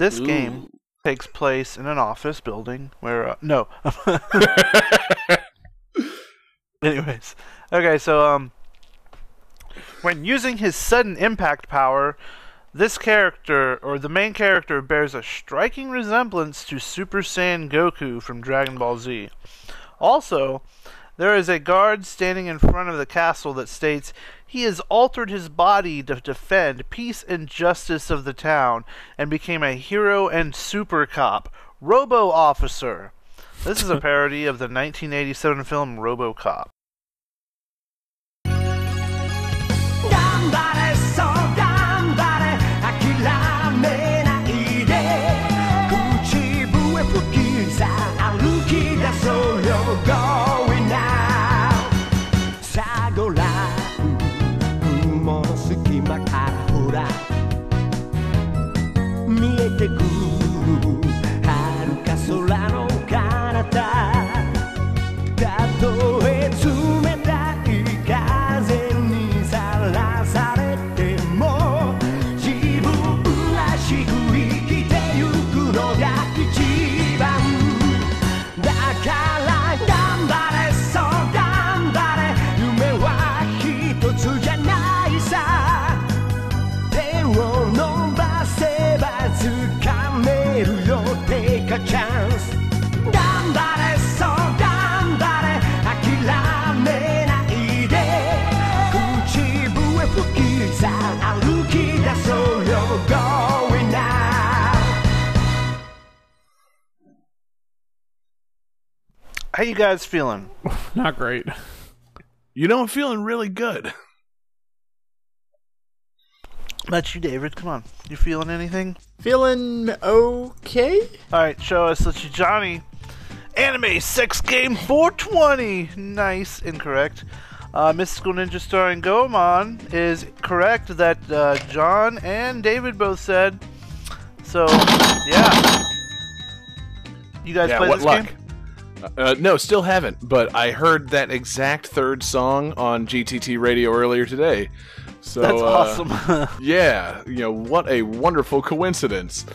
This Ooh. game takes place in an office building where uh, no. Anyways, okay, so um, when using his sudden impact power, this character or the main character bears a striking resemblance to Super Saiyan Goku from Dragon Ball Z. Also, there is a guard standing in front of the castle that states he has altered his body to defend peace and justice of the town and became a hero and super cop, Robo Officer. This is a parody of the 1987 film RoboCop. Guys feeling? Not great. You know, I'm feeling really good. That's you, David. Come on. You feeling anything? Feeling okay? All right, show us. Let's see, Johnny. Anime Sex Game 420. Nice. Incorrect. Uh, Mystical Ninja starring Goemon is correct that uh, John and David both said. So, yeah. You guys yeah, play what this luck? game? Uh, no, still haven't. But I heard that exact third song on GTT radio earlier today. So That's uh, awesome. yeah, you know what a wonderful coincidence.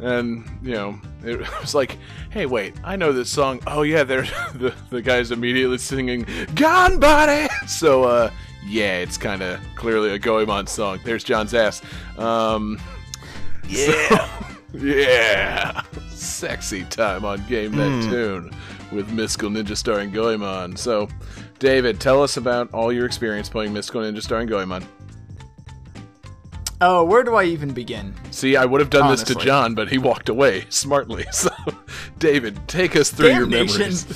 And you know, it was like, hey, wait, I know this song. Oh yeah, there's the the guy's immediately singing "Ganbare." So uh, yeah, it's kind of clearly a Goemon song. There's John's ass. Um, yeah. yeah, sexy time on Game That Tune with Mystical Ninja starring Goemon. So, David, tell us about all your experience playing Mystical Ninja starring Goemon. Oh, where do I even begin? See, I would have done this to John, but he walked away smartly. So, David, take us through your Damnation. memories.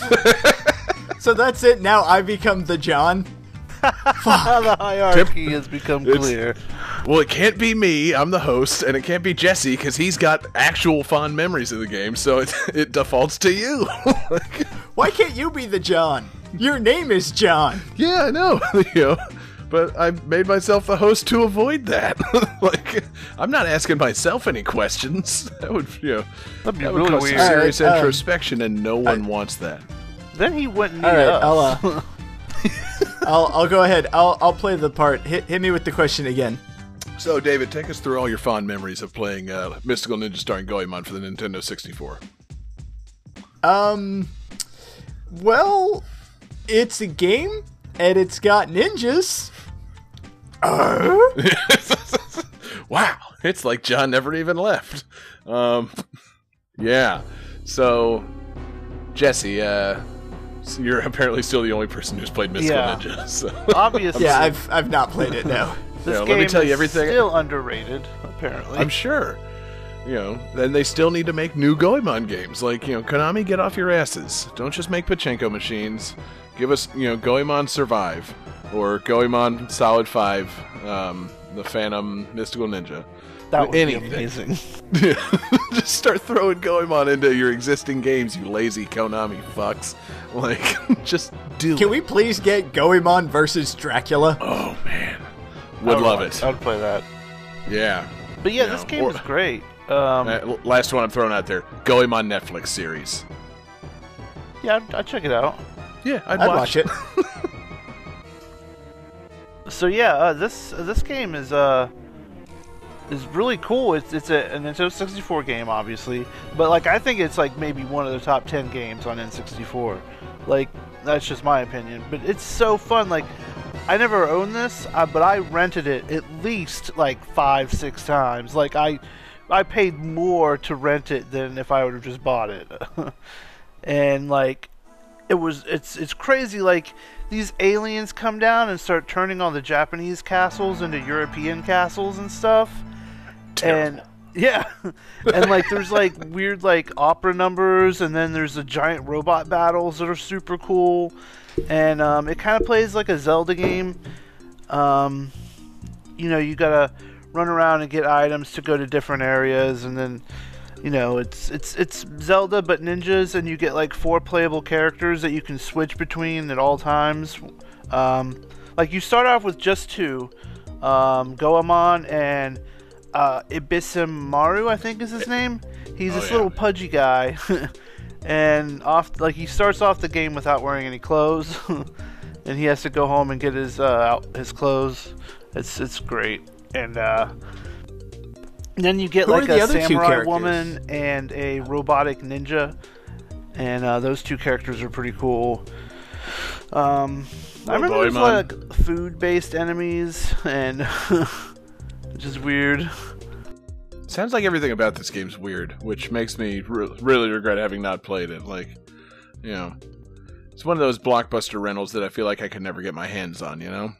so that's it. Now I become the John. the hierarchy has become It's- clear. Well, it can't be me. I'm the host, and it can't be Jesse because he's got actual fond memories of the game. So it, it defaults to you. Like, Why can't you be the John? Your name is John. yeah, I know. you know, but I made myself the host to avoid that. like, I'm not asking myself any questions. That would, you know, That'd be that would really cause weird. some serious Alright, um, introspection, and no one wants that. Then he went and All need right, us. I'll uh, I'll I'll go ahead. I'll I'll play the part. Hit hit me with the question again. So, David, take us through all your fond memories of playing uh, Mystical Ninja starring Goemon for the Nintendo 64. Um, well, it's a game and it's got ninjas. wow, it's like John never even left. Um, yeah. So, Jesse, uh, so you're apparently still the only person who's played Mystical Yeah. Ninja. So, Obviously, Yeah, I've I've not played it now. This Yeah, let game me tell you everything- Still underrated, apparently. I'm sure. You know, then they still need to make new Goemon games. Like, you know, Konami, get off your asses. Don't just make pachinko machines. Give us, you know, Goemon Survive or Goemon Solid 5, um, the Phantom Mystical Ninja. that would anything. be amazing. just start throwing Goemon into your existing games, you lazy Konami fucks. Like, just do Can it. we please get Goemon versus Dracula? Oh, man. Would I love it. I would play that. Yeah. But yeah, You this know, game or- is great. Um, Uh, last one I'm throwing out there Goemon Netflix series. yeah, I'd, I'd check it out. Yeah, I'd, I'd watch it. So yeah, uh, this this game is uh is really cool. It's it's a, a Nintendo 64 game, obviously, but like I think it's like maybe one of the top 10 games on N64. Like that's just my opinion, but it's so fun. Like I never owned this, uh, but I rented it at least like five, six times. Like I, I paid more to rent it than if I would have just bought it. and like, it was it's it's crazy. Like these aliens come down and start turning all the Japanese castles into European castles and stuff. And yeah, and like there's like weird like opera numbers, and then there's the giant robot battles that are super cool, and um, it kind of plays like a Zelda game. Um, you know, you gotta run around and get items to go to different areas, and then you know it's it's it's Zelda but ninjas, and you get like four playable characters that you can switch between at all times. Um, like you start off with just two, um, Goemon and uh, Maru, I think is his name. He's this yeah. little pudgy guy, and off like he starts off the game without wearing any clothes, and he has to go home and get his uh, out, his clothes. It's it's great, and uh, then you get Who like a samurai woman and a robotic ninja, and uh, those two characters are pretty cool. Um, I remember boy, there's man. like food-based enemies, and which is weird. Sounds like everything about this game's weird, which makes me re- really regret having not played it. Like, you know, it's one of those blockbuster rentals that I feel like I could never get my hands on. You know?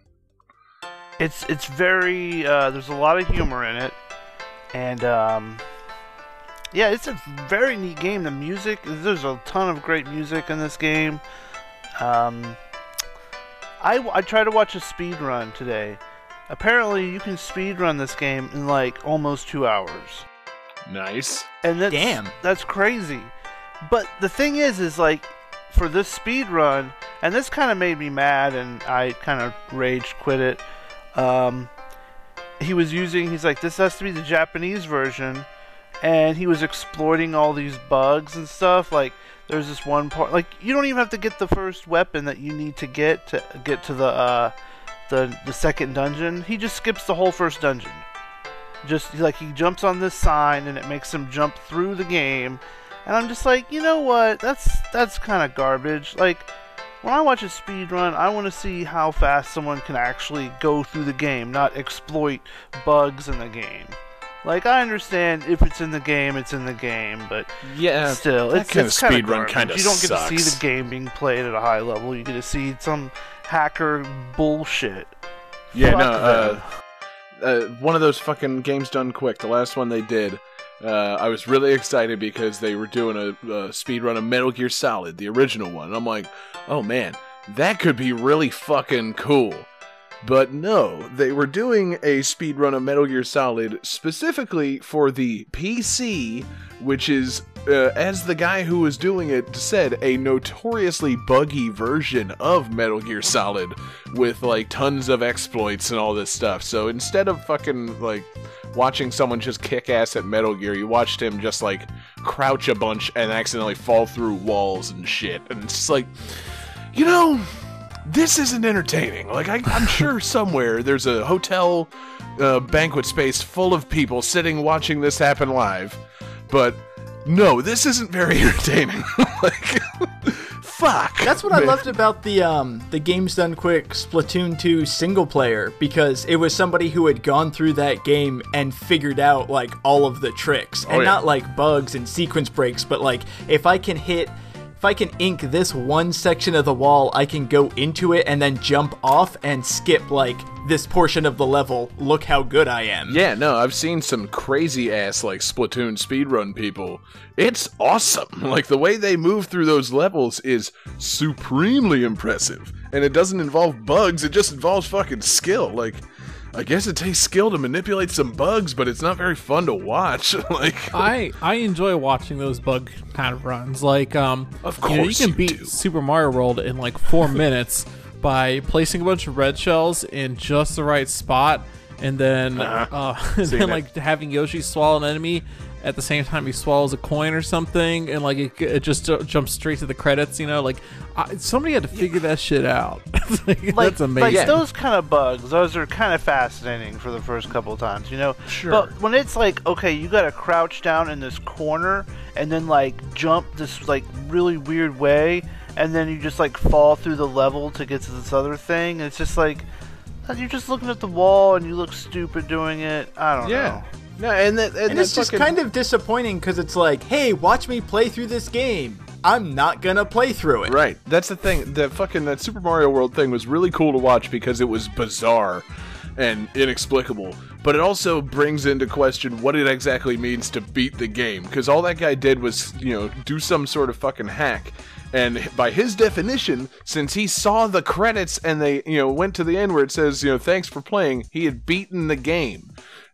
It's it's very uh, there's a lot of humor in it, and um, yeah, it's a very neat game. The music there's a ton of great music in this game. Um, I I tried to watch a speed run today. Apparently, you can speed run this game in like almost two hours. Nice. and that's Damn. that's crazy. But the thing is, is like for this speed run, and this kind of made me mad, and I kind of rage quit it. Um, he was using, he's like, this has to be the Japanese version, and he was exploiting all these bugs and stuff. Like, there's this one part, like, you don't even have to get the first weapon that you need to get to get to the uh, the the second dungeon. He just skips the whole first dungeon. Just like he jumps on this sign and it makes him jump through the game. And i'm just like you know what? That's that's kind of garbage. Like when i watch a speed run i want to see how fast someone can actually go through the game not exploit bugs in the game. Like i understand if it's in the game it's in the game but Yeah. still it's, kind it's of kinda speedrun kinda you don't get to see the game being played at a high level. You get to see some hacker bullshit Yeah, Fuck no. Uh, uh, one of those fucking games done quick. The last one they did, uh, I was really excited because they were doing a, a speed run of Metal Gear Solid, the original one. And I'm like, oh man, that could be really fucking cool. But no, they were doing a speedrun of Metal Gear Solid specifically for the PC, which is, uh, as the guy who was doing it said, a notoriously buggy version of Metal Gear Solid with like tons of exploits and all this stuff. So instead of fucking like watching someone just kick ass at Metal Gear, you watched him just like crouch a bunch and accidentally fall through walls and shit. And it's like, you know, this isn't entertaining. Like, I, I'm sure somewhere there's a hotel uh, banquet space full of people sitting watching this happen live, but no, this isn't very entertaining. like, fuck. That's what I loved about the um the games done quick Splatoon 2 single player because it was somebody who had gone through that game and figured out like all of the tricks and Oh, yeah. not like bugs and sequence breaks but like if I can hit if I can ink this one section of the wall, I can go into it and then jump off and skip like this portion of the level. Look how good I am. Yeah, no, I've seen some crazy ass like Splatoon speedrun people. It's awesome. Like the way they move through those levels is supremely impressive. And it doesn't involve bugs, it just involves fucking skill. Like I guess it takes skill to manipulate some bugs, but it's not very fun to watch. like I I enjoy watching those bug kind of runs. Like um, Of you, know, you can you beat do. Super Mario World in like four minutes by placing a bunch of red shells in just the right spot, and then uh, and then like having Yoshi swallow an enemy, at the same time he swallows a coin or something, and like it, it just ju- jumps straight to the credits. You know, like I, somebody had to figure that shit out. Like, like, that's amazing. Like those kind of bugs, those are kind of fascinating for the first couple of times, you know. Sure. But when it's like, okay, you got to crouch down in this corner and then like jump this like really weird way, and then you just like fall through the level to get to this other thing. It's just like you're just looking at the wall and you look stupid doing it. I don't Yeah. know. No, and that and, And that it's just fucking- kind of disappointing because it's like, hey, watch me play through this game. I'm not gonna play through it. Right. That's the thing. The fucking that Super Mario World thing was really cool to watch because it was bizarre and inexplicable. But it also brings into question what it exactly means to beat the game because all that guy did was, you know, do some sort of fucking hack. And by his definition, since he saw the credits and they, you know, went to the end where it says, you know, thanks for playing, he had beaten the game.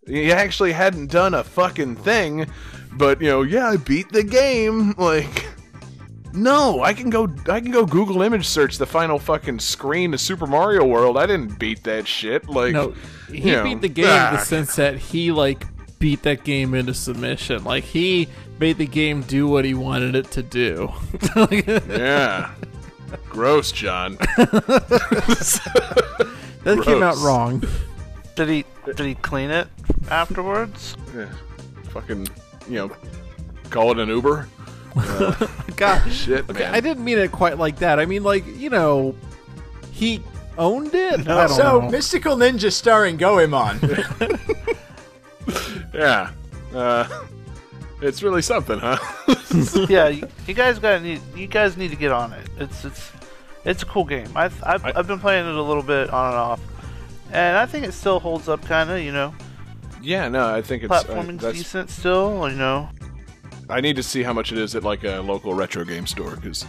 He actually hadn't done a fucking thing, but you know, yeah, I beat the game. Like, no, I can go. I can go Google image search the final fucking screen of Super Mario World. I didn't beat that shit. Like, no, he you know, beat the game in the ah. sense that he like beat that game into submission. Like he made the game do what he wanted it to do. Yeah. Gross, John. That came out wrong. Did he did he clean it afterwards? Yeah. Fucking, you know, call it an Uber. God, Shit, okay, man. I didn't mean it quite like that. I mean, like you know, he owned it. I don't So, know. Mystical Ninja starring Goemon. yeah. Uh, it's really something, huh? yeah, you, you guys got need you guys need to get on it. It's it's it's a cool game. I've I've, I- I've been playing it a little bit on and off, and I think it still holds up, kind of. You know, yeah. No, I think it's. Uh, platforming's decent still. You know, I need to see how much it is at like a local retro game store because,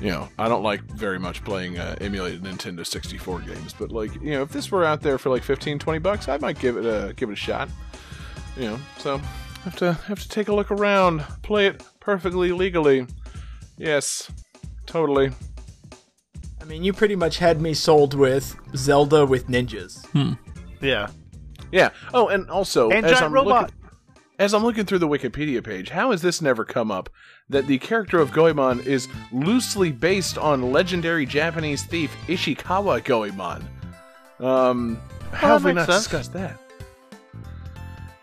you know, I don't like very much playing uh, emulated Nintendo 64 games. But like, you know, if this were out there for like 15, 20 bucks, I might give it a give it a shot. You know, so have to have to take a look around, play it perfectly legally. Yes, totally. I mean, you pretty much had me sold with Zelda with ninjas. yeah. Yeah. Oh, and also And as giant I'm robot. looking as I'm looking through the Wikipedia page, how has this never come up? That the character of Goemon is loosely based on legendary Japanese thief Ishikawa Goemon. Um, how that have we not sense. discussed that?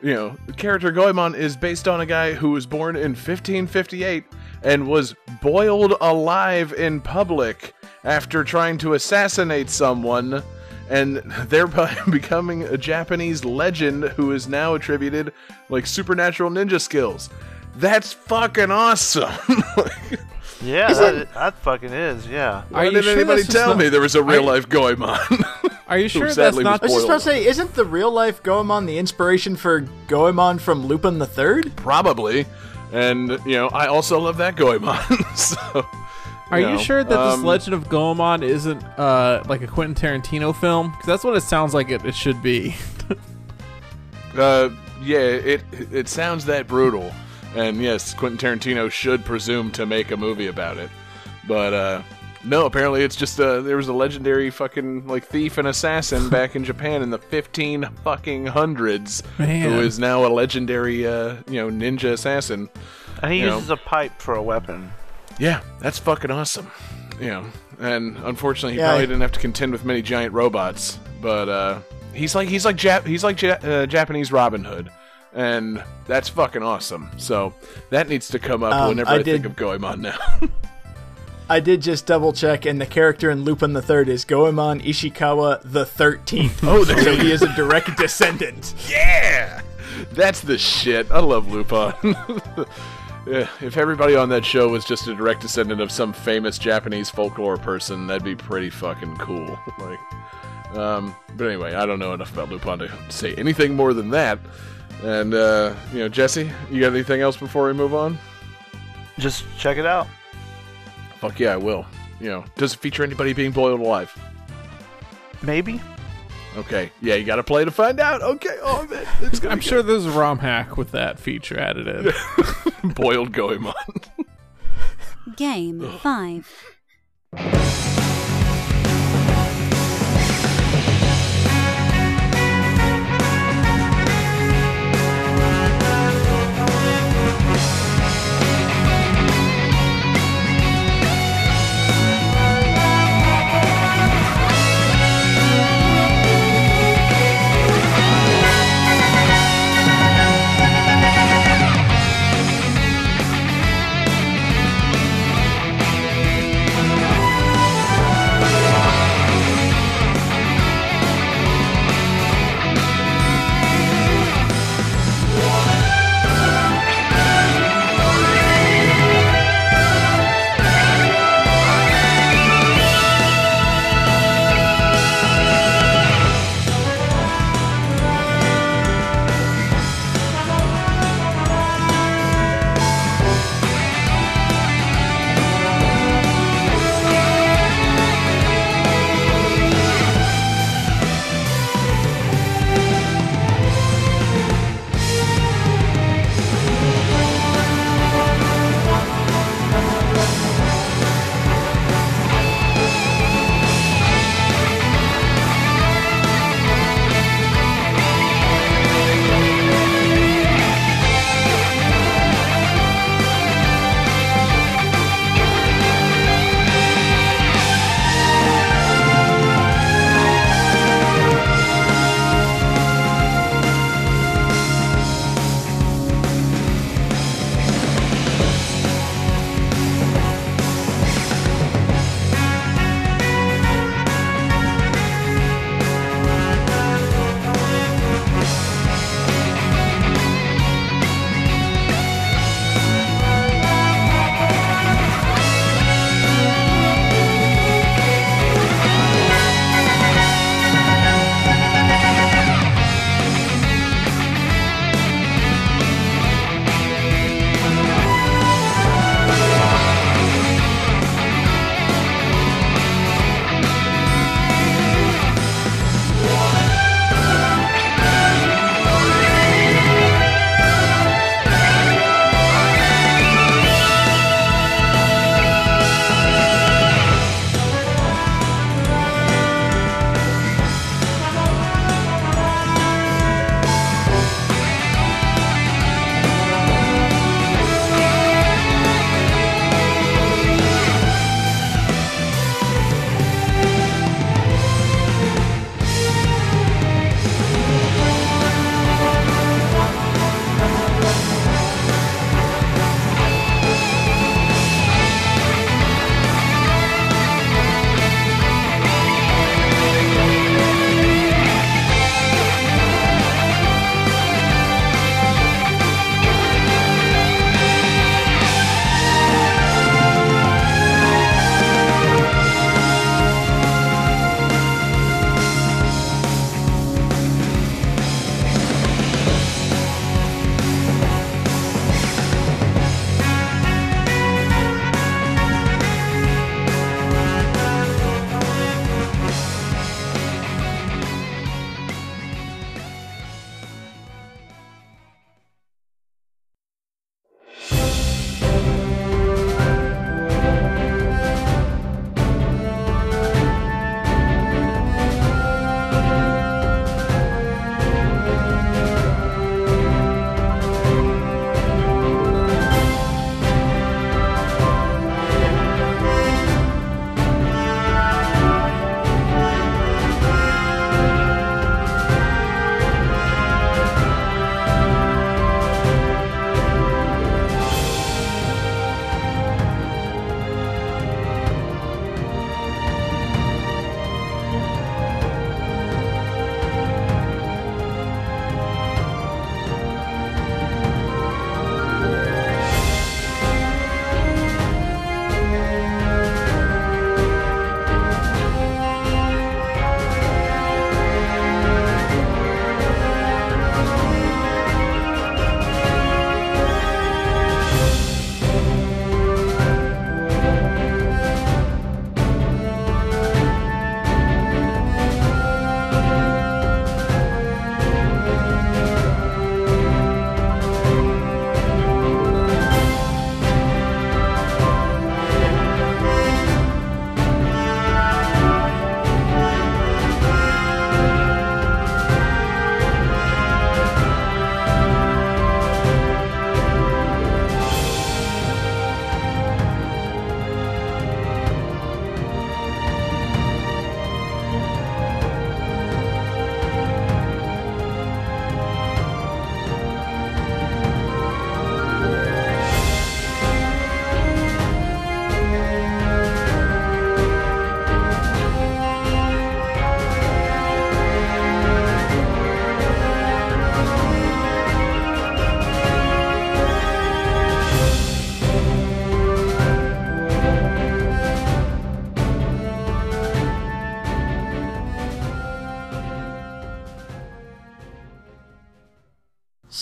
You know, the character Goemon is based on a guy who was born in 1558 and was boiled alive in public after trying to assassinate someone and thereby becoming a Japanese legend who is now attributed like supernatural ninja skills. That's fucking awesome. Like, Yeah, that, that fucking is. Yeah. Why didn't sure anybody tell not- me there was a real you- life Goemon? Are you sure that's not? I was just about to say, isn't the real life Goemon the inspiration for Goemon from Lupin the Third? Probably. And, you know, I also love that Goemon. so, Are you know, sure that um, this Legend of Goemon isn't uh, like a Quentin Tarantino film? Because that's what it sounds like it, it should be. Uh, yeah, it it sounds that brutal, and yes, Quentin Tarantino should presume to make a movie about it, but uh, no, apparently it's just uh, there was a legendary fucking like thief and assassin back in Japan in the fifteen fucking hundreds, Man. who is now a legendary uh, you know ninja assassin. And he You know. uses a pipe for a weapon. Yeah, that's fucking awesome. You know, and unfortunately, he Yeah, probably I- didn't have to contend with many giant robots. But uh, he's like he's like Jap- he's like ja- uh, Japanese Robin Hood, and that's fucking awesome. So that needs to come up Um, whenever I I, think of Goemon now. I did just double check, and the character in Lupin the Third is Goemon Ishikawa the Thirteenth. Oh, there so he is a direct descendant. yeah, that's the shit. I love Lupin. Yeah, if everybody on that show was just a direct descendant of some famous Japanese folklore person, that'd be pretty fucking cool. Like, um, but anyway, I don't know enough about Lupin to say anything more than that. And uh, you know, Jesse, you got anything else before we move on? Just check it out. Fuck yeah, I will. You know, does it feature anybody being boiled alive? Maybe. Okay, yeah, you got to play to find out. Okay, oh man, it's I'm get sure there's a ROM hack with that feature added in. boiled Goemon. Game 5.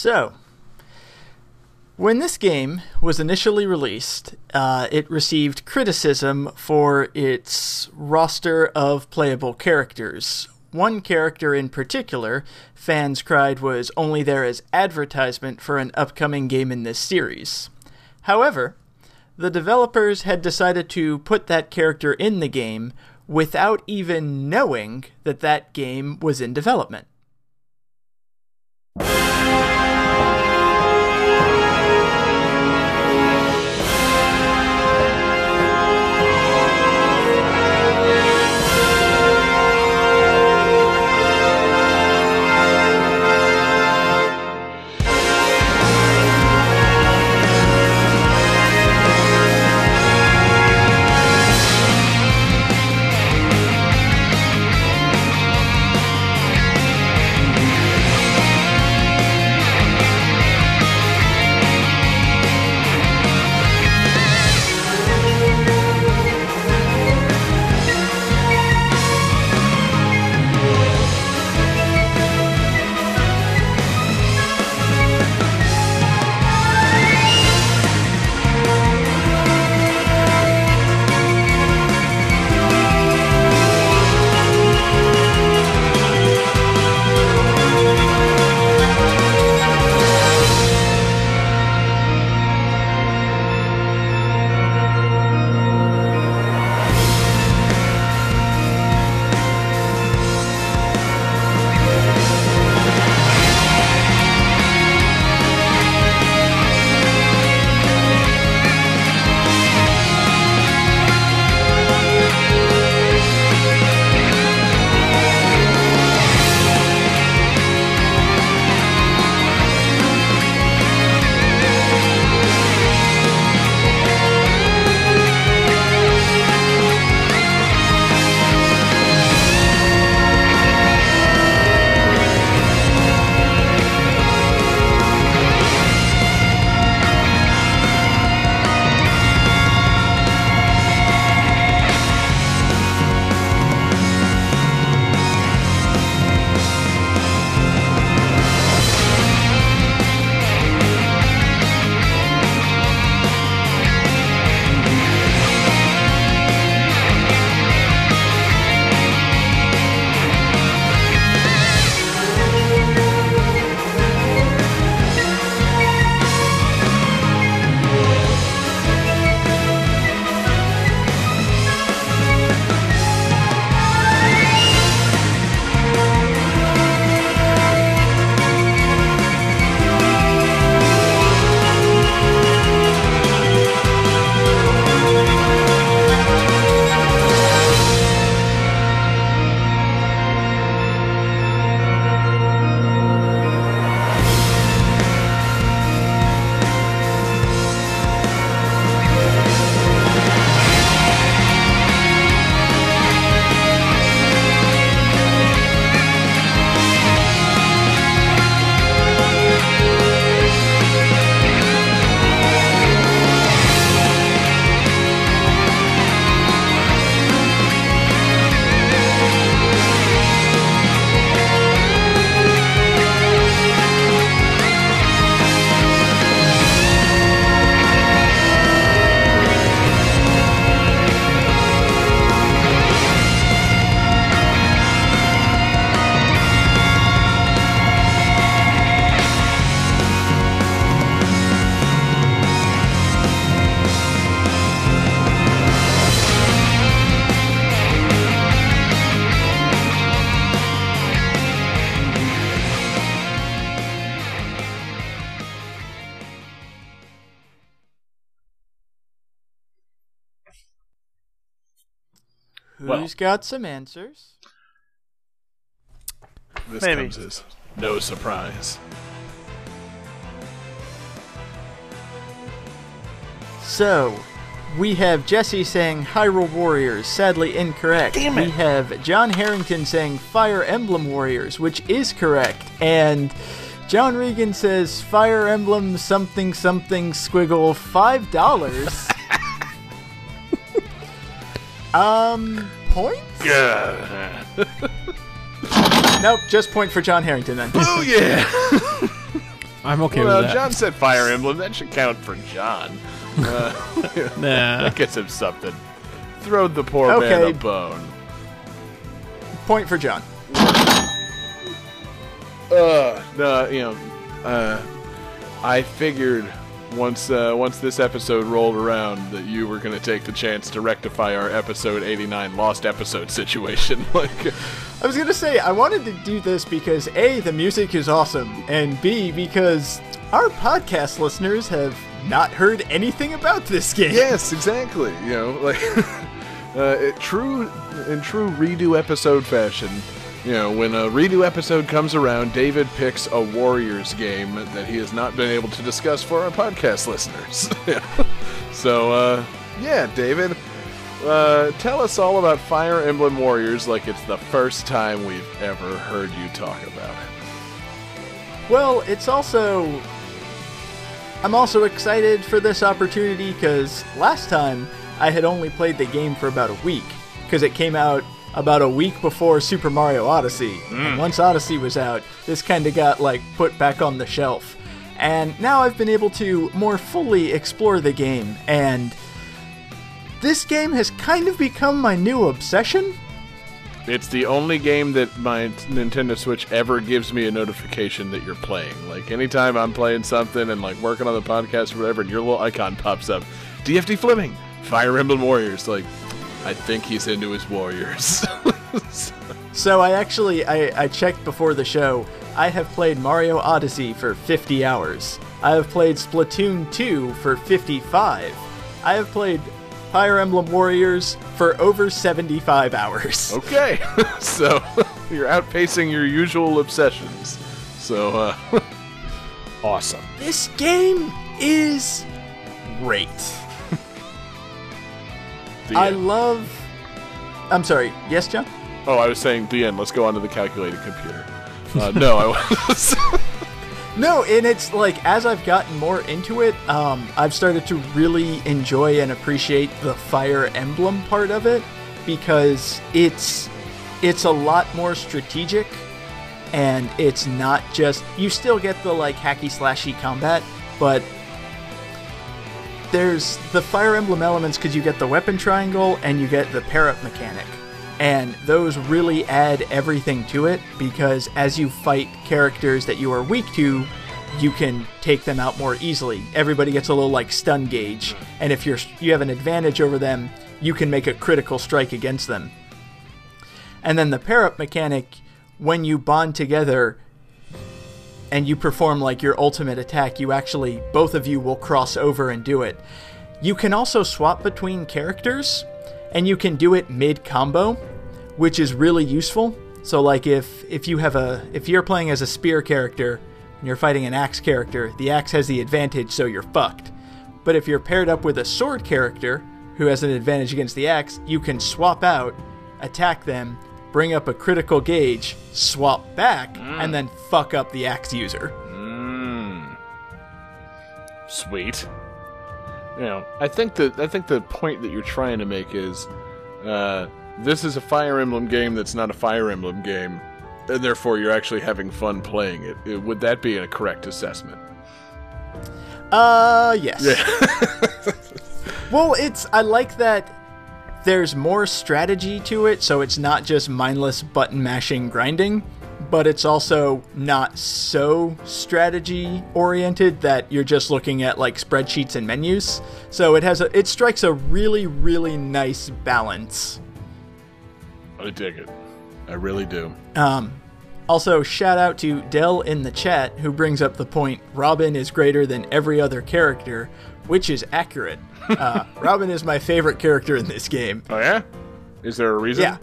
So, when this game was initially released, uh, it received criticism for its roster of playable characters. One character in particular, fans cried was only there as advertisement for an upcoming game in this series. However, the developers had decided to put that character in the game without even knowing that that game was in development. Got some answers? This Maybe. comes as no surprise. So, we have Jesse saying Hyrule Warriors, sadly incorrect. Damn it. We have John Harrington saying Fire Emblem Warriors, which is correct. And John Regan says Fire Emblem something something squiggle $5. um, points? Yeah. Nope, just point for John Harrington then. oh yeah. I'm okay well, with that. Well John said Fire Emblem. That should count for John. Uh, Nah. that gets him something. Throw the poor man a bone. Point for John. Uh, the you know, uh, I figured once uh, once this episode rolled around that you were going to take the chance to rectify our episode 89 lost episode situation. like, I was gonna say I wanted to do this because a the music is awesome, and b because our podcast listeners have not heard anything about this game. yes, exactly. You know, like uh, it, true in true redo episode fashion. You know, when a redo episode comes around, David picks a Warriors game that he has not been able to discuss for our podcast listeners. So, uh, yeah, David, uh, tell us all about Fire Emblem Warriors like it's the first time we've ever heard you talk about it. Well, it's also. I'm also excited for this opportunity because last time I had only played the game for about a week because it came out about a week before Super Mario Odyssey. And mm. once Odyssey was out, this kind of got like put back on the shelf. And now I've been able to more fully explore the game and this game has kind of become my new obsession. It's the only game that my Nintendo Switch ever gives me a notification that you're playing. Like anytime I'm playing something and like working on the podcast or whatever, and your little icon pops up, DFD Fleming, Fire Emblem Warriors. Like, I think he's into his Warriors. So I actually I, I checked before the show. I have played Mario Odyssey for 50 hours. I have played Splatoon 2 for 55. I have played Fire Emblem Warriors for over 75 hours. okay, so you're outpacing your usual obsessions. So, uh, awesome. This game is great. The I end. love I'm sorry. Yes, John? oh, I was saying the end. Let's go on to the calculated computer. Uh, no, I was. No, and it's like as I've gotten more into it, um, I've started to really enjoy and appreciate the Fire Emblem part of it because it's it's a lot more strategic and it's not just you still get the like hacky slashy combat, but there's the Fire Emblem elements because you get the weapon triangle and you get the pair up mechanic. And those really add everything to it because as you fight characters that you are weak to, you can take them out more easily. Everybody gets a little like stun gauge, and if you're you have an advantage over them, you can make a critical strike against them. And then the pair up mechanic, when you bond together, and you perform like your ultimate attack, you actually, both of you will cross over and do it. You can also swap between characters, and you can do it mid combo, which is really useful. So like if if you have a if you're playing as a spear character and you're fighting an axe character, the axe has the advantage, so you're fucked. But if you're paired up with a sword character who has an advantage against the axe, you can swap out, attack them, bring up a critical gauge, swap back, and then fuck up the axe user. Mm. Sweet. You know, I think that I think the point that you're trying to make is, uh, this is a Fire Emblem game that's not a Fire Emblem game, and therefore you're actually having fun playing it. Uh, Would that be a correct assessment? Uh, yes. Yeah. well, it's I like that there's more strategy to it, so it's not just mindless button mashing grinding, but it's also not so strategy oriented that you're just looking at like spreadsheets and menus. So it has a it strikes a really really nice balance. I dig it. I really do. Um, also, shout out to Dell in the chat who brings up the point Robin is greater than every other character, which is accurate. Uh, Robin is my favorite character in this game. Oh yeah? Is there a reason? Yeah.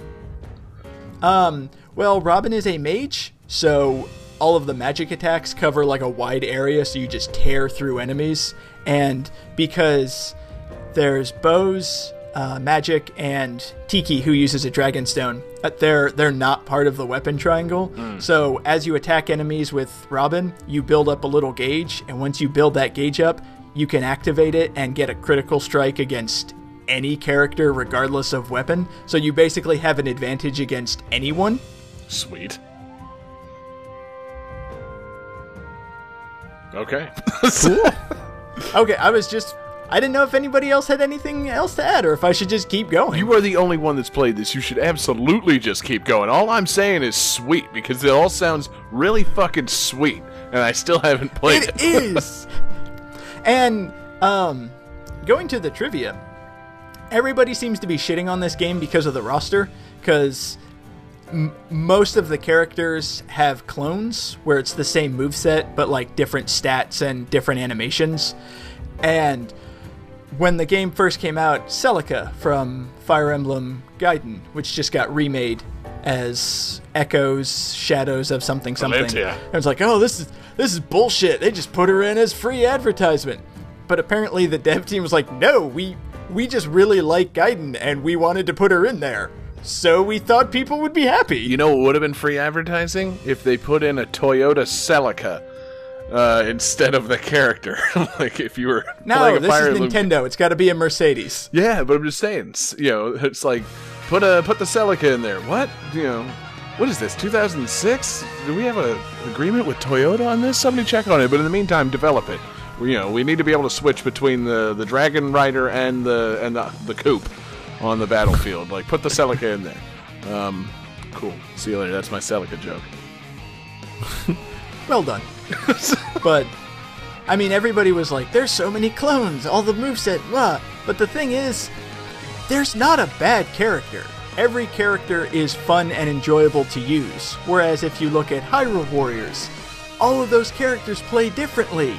Um, well, Robin is a mage, so all of the magic attacks cover like a wide area, so you just tear through enemies. And because there's bows, uh, magic, and Tiki, who uses a dragon stone, uh, they're they're not part of the weapon triangle. So as you attack enemies with Robin, you build up a little gauge, and once you build that gauge up, you can activate it and get a critical strike against any character regardless of weapon. So you basically have an advantage against anyone. Sweet. Okay. Okay, I was just. I didn't know if anybody else had anything else to add or if I should just keep going. You are the only one that's played this. You should absolutely just keep going. All I'm saying is sweet because it all sounds really fucking sweet, and I still haven't played it. It is. and um, going to the trivia, everybody seems to be shitting on this game because of the roster. Because m- most of the characters have clones where it's the same moveset but like different stats and different animations. And when the game first came out, Celica from Fire Emblem Gaiden, which just got remade as Echoes, Shadows of something something. Valentia. And it's like, oh, this is this is bullshit. They just put her in as free advertisement. But apparently the dev team was like, no, we we just really like Gaiden and we wanted to put her in there. So we thought people would be happy. You know what would have been free advertising if they put in a Toyota Celica uh, instead of the character. like if you were no, playing a this Fire is Emblem- Nintendo. It's got to be a Mercedes. Yeah, but I'm just saying, s- you know, it's like put a put the Celica in there. What? You know, what is this? 2006? Do we have an agreement with Toyota on this? Somebody check on it. But in the meantime, develop it. We, you know, we need to be able to switch between the the Dragon Rider and the and the the coupe on the battlefield. Like put the Celica in there. Um, cool. See you later. That's my Celica joke. Well done. but I mean, everybody was like, "There's so many clones, all the moveset, blah." But the thing is, there's not a bad character. Every character is fun and enjoyable to use. Whereas if you look at Hyrule Warriors, all of those characters play differently,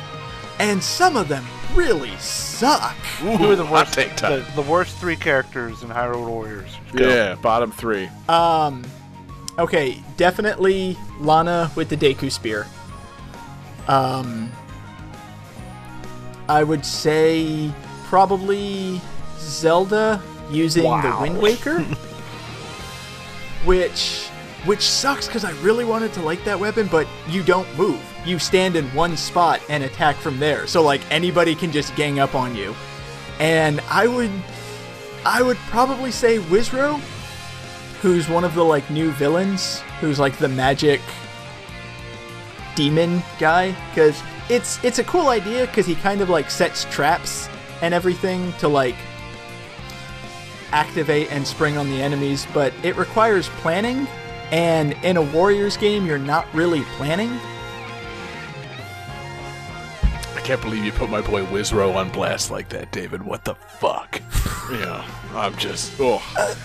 and some of them really suck. Who are the worst? take The, time. the worst three characters in Hyrule Warriors. Go. Yeah, bottom three. Um, okay, definitely Lana with the Deku Spear. Um, I would say probably Zelda using the Wind Waker, which which sucks because I really wanted to like that weapon, but you don't move. You stand in one spot and attack from there, so like anybody can just gang up on you. And I would, I would probably say Wizzro, who's one of the like new villains, who's like the magic demon guy because it's it's a cool idea because he kind of like sets traps and everything to like activate and spring on the enemies but it requires planning and in a warriors game you're not really planning I can't believe you put my boy Wizzro on blast like that, David. What the fuck? yeah, I'm just uh, oh,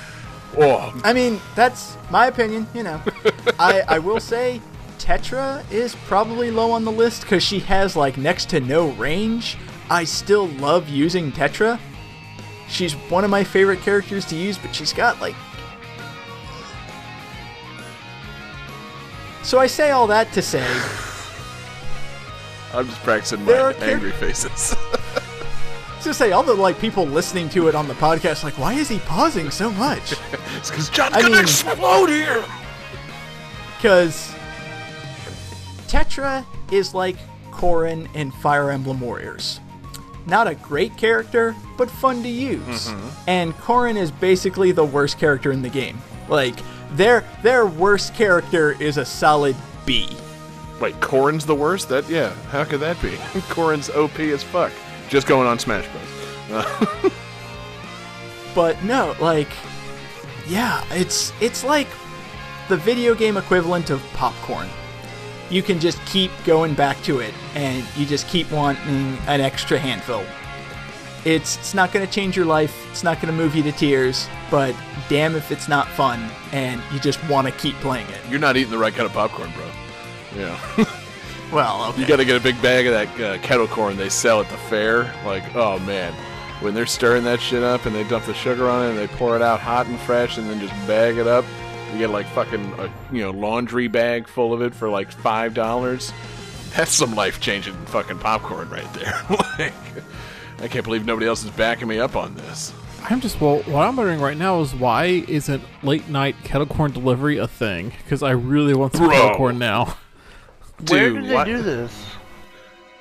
oh. i mean that's my opinion you know i i will say tetra is probably low on the list because she has like next to no range i still love using tetra she's one of my favorite characters to use but she's got like so i say all that to say I'm just practicing my char- angry faces. to say all the like people listening to it on the podcast like why is he pausing so much it's because John's I gonna mean- explode here. because Tetra is like Corrin in Fire Emblem Warriors. Not a great character, but fun to use. And Corrin is basically the worst character in the game. Like their their worst character is a solid B. Wait, Corrin's the worst? That yeah. How could that be? Corrin's OP as fuck. Just going on Smash Bros. Uh, But no, like yeah, it's it's like the video game equivalent of popcorn. You can just keep going back to it and you just keep wanting an extra handful. It's it's not going to change your life. It's not going to move you to tears, but damn if it's not fun and you just want to keep playing it. you're not eating the right kind of popcorn, bro. Yeah. Well, okay. you got to get a big bag of that uh, kettle corn they sell at the fair. Like, oh man, when they're stirring that shit up and they dump the sugar on it and they pour it out hot and fresh and then just bag it up, you get like fucking a you know laundry bag full of it for like five dollars. That's some life changing fucking popcorn right there. like, I can't believe nobody else is backing me up on this. I'm just well. What I'm wondering right now is why isn't late night kettle corn delivery a thing? Because I really want some Bro. kettle corn now. Where Dude, did they what- do this?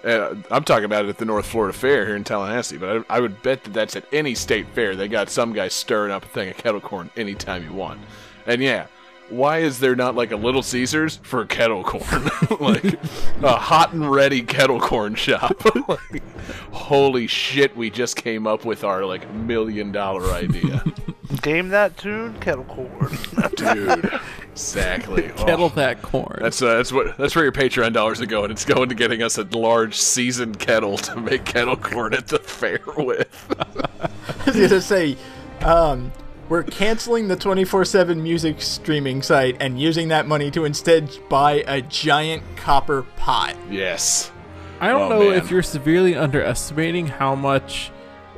Uh, I'm talking about it at the North Florida Fair here in Tallahassee, but I, I would bet that that's at any state fair. They got some guy stirring up a thing of kettle corn anytime you want. And yeah, why is there not like a Little Caesars for kettle corn? like a hot and ready kettle corn shop. like, holy shit, we just came up with our like million dollar idea. Game that tune, kettle corn. Dude. Exactly. Oh, Kettle that corn. that's uh, that's what that's where your Patreon dollars are going. It's going to getting us a large seasoned kettle to make kettle corn at the fair with. I was gonna say, um, we're canceling the 24/7 music streaming site and using that money to instead buy a giant copper pot. yes. I don't Oh, know man. if you're severely underestimating how much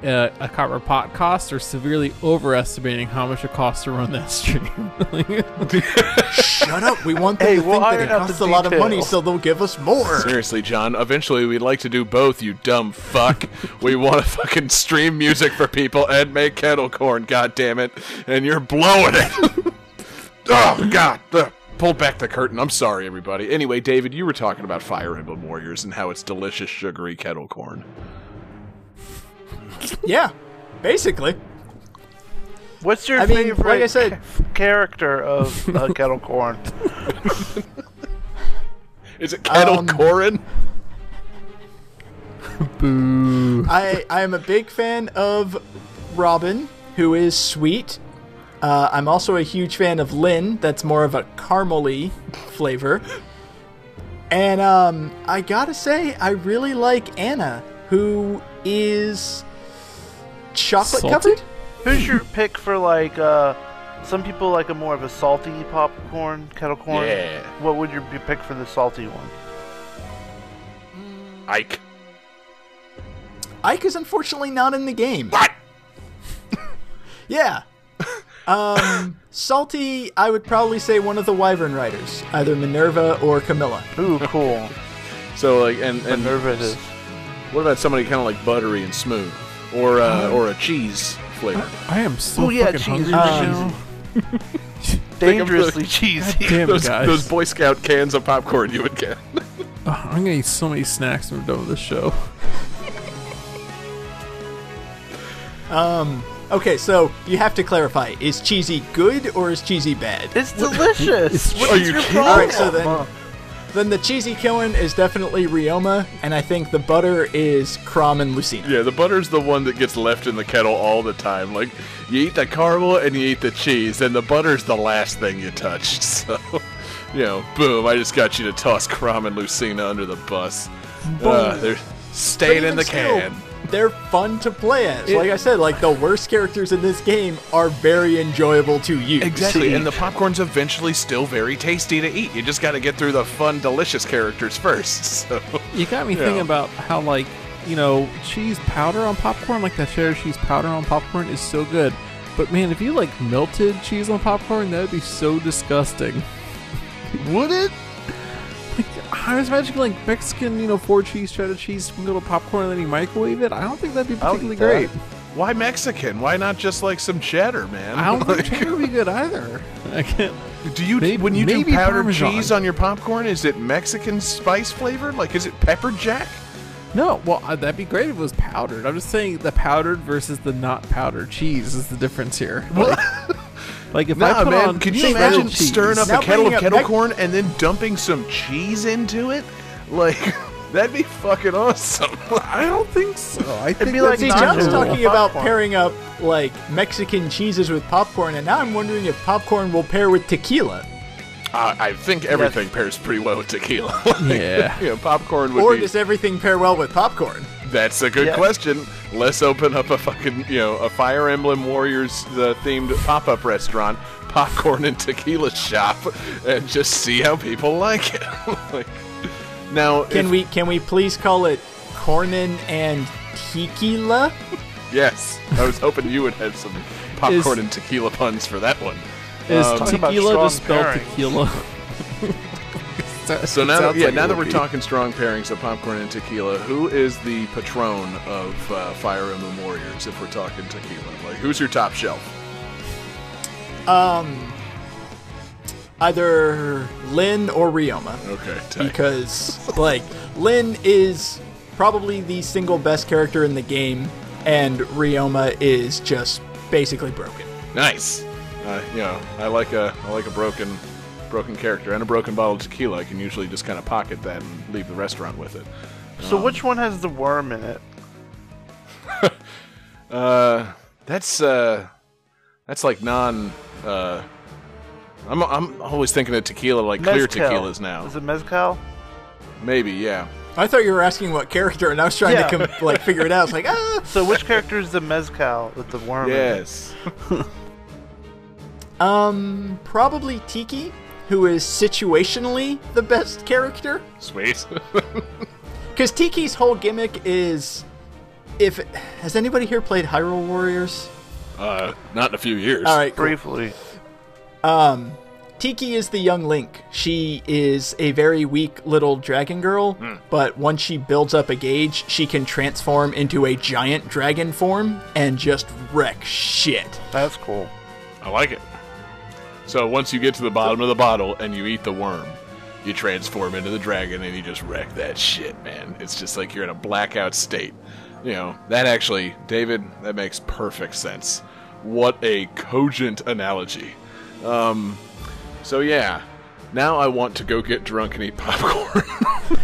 uh, a copper pot costs, or severely overestimating how much it costs to run that stream. Shut up! We want them Hey, to we'll think that it costs a lot of money, so they'll give us more. Seriously, John. Eventually, we'd like to do both. You dumb fuck. we want to fucking stream music for people and make kettle corn. God damn it! And you're blowing it. oh God. Ugh. Pull back the curtain. I'm sorry, everybody. Anyway, David, you were talking about Fire Emblem Warriors and how it's delicious, sugary kettle corn. Yeah, basically. What's your I mean, favorite like I said- character of uh, kettle corn? Is it kettle Um, corn? I I am a big fan of Robin, who is sweet. Uh, I'm also a huge fan of Lyn. That's more of a caramely flavor. And um, I gotta say, I really like Anna, who is chocolate Salty? covered. Who's your pick for like? uh Some people like a more of a salty popcorn, kettle corn. Yeah. What would your pick for the salty one? Ike. Ike is unfortunately not in the game. What? Yeah. Um, salty, I would probably say one of the Wyvern Riders, either Minerva or Camilla. Ooh, cool. So like, and and Minerva it is. what about somebody kind of like buttery and smooth, or uh, or a cheese flavor? I am so Oh, yeah, fucking cheese hungry is right now. Dangerously cheesy. Damn those, guys. those Boy Scout cans of popcorn you would get. Ugh, I'm gonna eat so many snacks when we're done with this show. Um, okay, so you have to clarify: is cheesy good or is cheesy bad? It's delicious. What Are is you your kidding? problem? All right, so then, then the cheesy killing is definitely Ryoma, and I think the butter is Chrom and Lucina. Yeah, the butter's the one that gets left in the kettle all the time. Like you eat the caramel and you eat the cheese, and the butter's the last thing you touched. So, you know, boom! I just got you to toss Chrom and Lucina under the bus. Uh, they're staying in the still, can. They're fun to play as. like I said, like the worst characters in this game are very enjoyable to use. Exactly, and the popcorn's eventually still very tasty to eat. You just got to get through the fun, delicious characters first. So, You got me Yeah. thinking about how like you know cheese powder on popcorn, like that cheddar cheese powder on popcorn, is so good. But man, if you like melted cheese on popcorn, that would be so disgusting. would it? I was imagining like Mexican, you know, four cheese cheddar cheese sprinkled on popcorn and then you microwave it. I don't think that'd be particularly great. that. Why Mexican? Why not just like some cheddar, man? I don't think Like- cheddar would be good either. I can't. Do you Maybe- when you do powdered Parmesan. cheese on your popcorn? Is it Mexican spice flavored? Like, is it pepper jack? No, well, uh, that'd be great if it was powdered. I'm just saying the powdered versus the not powdered cheese is the difference here. Like, like if I put man. on Can you imagine cheese, stirring up Now a kettle of up kettle Mex- corn and then dumping some cheese into it? Like, that'd be fucking awesome. I don't think so. I think be like See, John's just talking popcorn. about pairing up like Mexican cheeses with popcorn, and now I'm wondering if popcorn will pair with tequila, Uh, I think everything pairs pretty well with tequila. Like, Yeah. you know, popcorn would or be. does everything pair well with popcorn? That's a good Yeah. question. Let's open up a fucking, you know, a Fire Emblem Warriors uh, themed pop up restaurant, popcorn and tequila shop, and just see how people like it. like, now, Can if- we can we please call it cornin and tequila? Yes, I was hoping you would have some popcorn Is- and tequila puns for that one. Is Um, tequila just spelled tequila? So now, yeah, like now that we're be. talking strong pairings of popcorn and tequila, who is the patron of uh, Fire Emblem Warriors? If we're talking tequila, like who's your top shelf? Um, either Lyn or Ryoma, Okay, tight. because like Lyn is probably the single best character in the game, and Ryoma is just basically broken. nice. Uh, you know, I like a I like a broken broken character and a broken bottle of tequila. I can usually just kind of pocket that and leave the restaurant with it. So which one has the worm in it? Uh, that's uh, that's like non. Uh, I'm I'm always thinking of tequila like clear tequilas now. Is it mezcal? Maybe, yeah. I thought you were asking what character, and I was trying Yeah. to com- like figure it out. It's like, ah. So which character is the mezcal with the worm? in it? Yes. Um, probably Tiki, who is situationally the best character. Sweet. Because Tiki's whole gimmick is, if has anybody here played Hyrule Warriors? uh, not in a few years. All right, cool. Briefly. Um, Tiki is the young Link. She is a very weak little dragon girl, but once she builds up a gauge, she can transform into a giant dragon form and just wreck shit. That's cool. I like it. So once you get to the bottom of the bottle and you eat the worm, you transform into the dragon and you just wreck that shit, man. It's just like you're in a blackout state. You know, that actually, David, that makes perfect sense. What a cogent analogy. Um, so yeah, now I want to go get drunk and eat popcorn.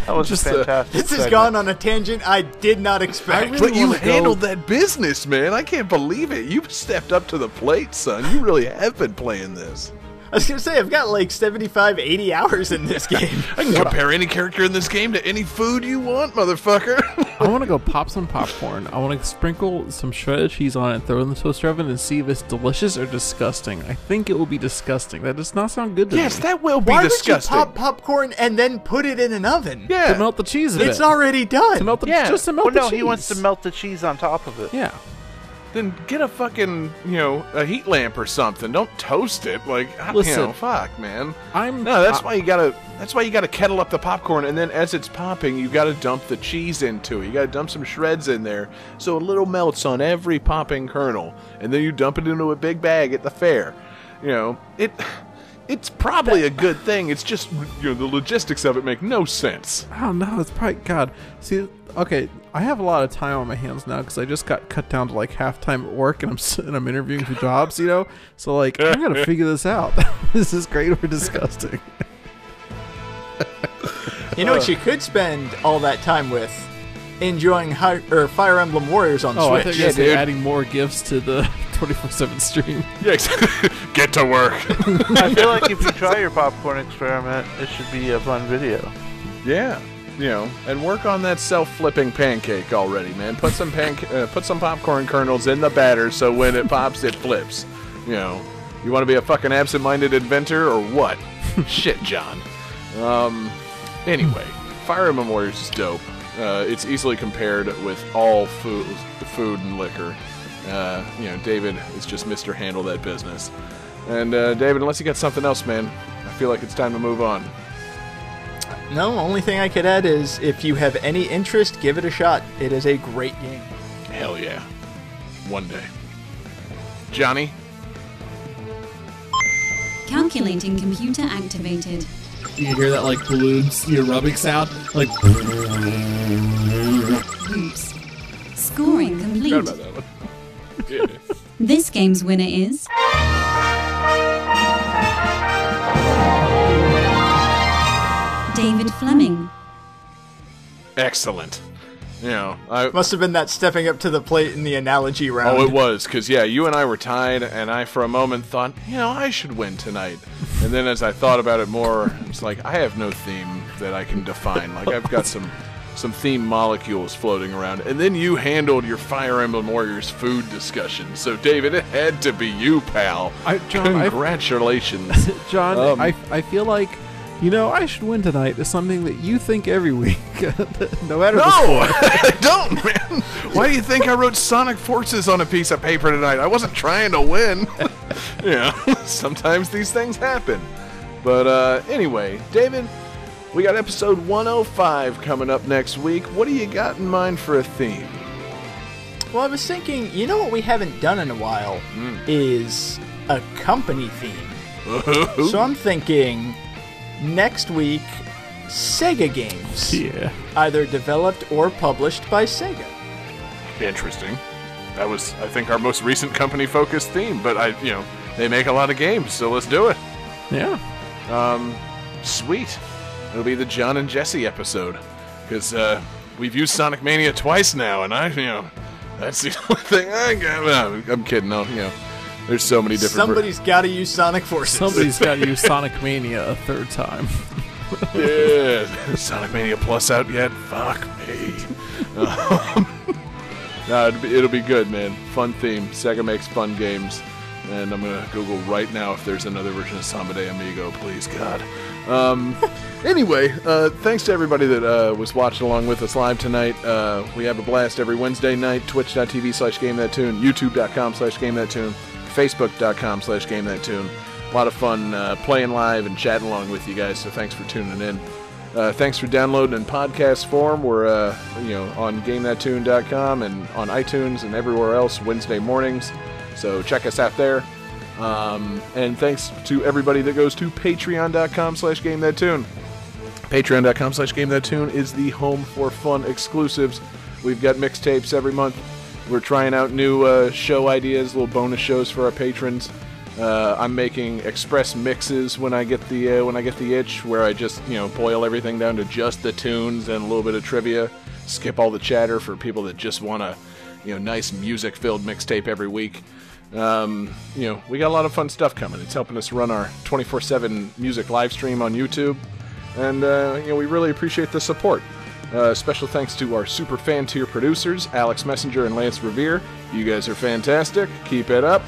That was Just, a uh, fantastic. This has gone on a tangent I did not expect. but you wanna go- handled that business, man. I can't believe it. You stepped up to the plate, son. You really have been playing this. I was gonna say I've got like 75, 80 hours in this game. I can compare any character in this game to any food you want, motherfucker. I want to go pop some popcorn. I want to sprinkle some shredded cheese on it, and throw it in the toaster oven, and see if it's delicious or disgusting. I think it will be disgusting. That does not sound good to me. yes, me. that will be Why disgusting. would you pop popcorn and then put it in an oven? yeah. to melt the cheese a bit. It's already done. to melt the Yeah. just to melt Well, the no, cheese. he wants to melt the cheese on top of it. Yeah. Then get a fucking, you know, a heat lamp or something. Don't toast it. Like, you Listen. know, fuck, man. I'm No, that's I- why you gotta. That's why you gotta kettle up the popcorn, and then as it's popping, you gotta dump the cheese into it. You gotta dump some shreds in there, so a little melts on every popping kernel, and then you dump it into a big bag at the fair. You know, it. It's probably a good thing. It's just you know the logistics of it make no sense. Oh don't. It's probably God. See, okay, I have a lot of time on my hands now because I just got cut down to like half time at work, and I'm s- and I'm interviewing for jobs. You know, so like I gotta figure this out. this is great or disgusting. You know what you could spend all that time with? Enjoying Hi- or Fire Emblem Warriors on Oh, I Switch. thought you were dude. adding more gifts to the 24/7 stream. Yeah, get to work. I feel like if you try your popcorn experiment, it should be a fun video. Yeah, you know, and work on that self-flipping pancake already, man. Put some panca- uh, put some popcorn kernels in the batter so when it pops, it flips. You know, you want to be a fucking absent-minded inventor or what? Shit, John. Um, anyway, Fire Emblem Warriors is dope. Uh, it's easily compared with all food, food and liquor. Uh, you know, David is just Mr. Handle that business. And uh, David, unless you got something else, man, I feel like it's time to move on. No, only thing I could add is if you have any interest, give it a shot. It is a great game. Hell yeah. One day. Johnny? Calculating computer activated. You hear that like balloons, you know, rubbing sound? Like, Oops. Scoring Forgot complete. about that one. Yeah. This game's winner is. David Fleming. Excellent. You know, I. Must have been that stepping up to the plate in the analogy round. Oh, it was because yeah, you and I were tied, and I for a moment thought, you know, I should win tonight. And then as I thought about it more, it's like I have no theme that I can define. Like I've got some some theme molecules floating around, and then you handled your Fire Emblem Warriors food discussion. So David, it had to be you, pal. I- John, I- Congratulations. John, Um, I, I feel like, you know, I should win tonight is something that you think every week. no matter the No, score. I don't, man. Why do you think I wrote Sonic Forces on a piece of paper tonight? I wasn't trying to win. yeah, sometimes these things happen. But uh, anyway, David, we got episode 105 coming up next week. What do you got in mind for a theme? Well, I was thinking, you know what we haven't done in a while Hmm. is a company theme. So I'm thinking next week, Sega games, Yeah. either developed or published by Sega. Interesting. That was, I think, our most recent company-focused theme. But I, you know, they make a lot of games, so let's do it. Yeah. Um, sweet. It'll be the John and Jesse episode because uh, we've used Sonic Mania twice now, and I, you know, that's the only thing I got. No, I'm kidding. No, you know, there's so many different. ver- Somebody's got to use Sonic Forces. Somebody's got to use Sonic Mania a third time. Yeah, Sonic Mania Plus out yet? Fuck me. Um, no, it'll be, it'll be good, man. Fun theme. Sega makes fun games, and I'm gonna Google right now if there's another version of Samba de Amigo. Please, God. Um, anyway, uh, thanks to everybody that uh, was watching along with us live tonight. Uh, we have a blast every Wednesday night. Twitch.tv slash Game That Tune, YouTube.com slash Game That Tune, Facebook.com slash Game That Tune. A lot of fun uh, playing live and chatting along with you guys. So thanks for tuning in. Uh, thanks for downloading in podcast form. We're uh, you know on GameThatTune.com and on iTunes and everywhere else Wednesday mornings. So check us out there. Um, and thanks to everybody that goes to patreon.com slash game that tune. Patreon.com slash game that tune is the home for fun exclusives. We've got mixtapes every month. We're trying out new uh, show ideas, little bonus shows for our patrons. Uh, I'm making express mixes when I get the uh, when I get the itch, where I just you know boil everything down to just the tunes and a little bit of trivia. Skip all the chatter for people that just want a you know nice music filled mixtape every week. Um, you know we got a lot of fun stuff coming. It's helping us run our 24/7 music live stream on YouTube, and uh, you know we really appreciate the support. Uh, special thanks to our super fan tier producers, Alex Messenger and Lance Riviere. You guys are fantastic. Keep it up.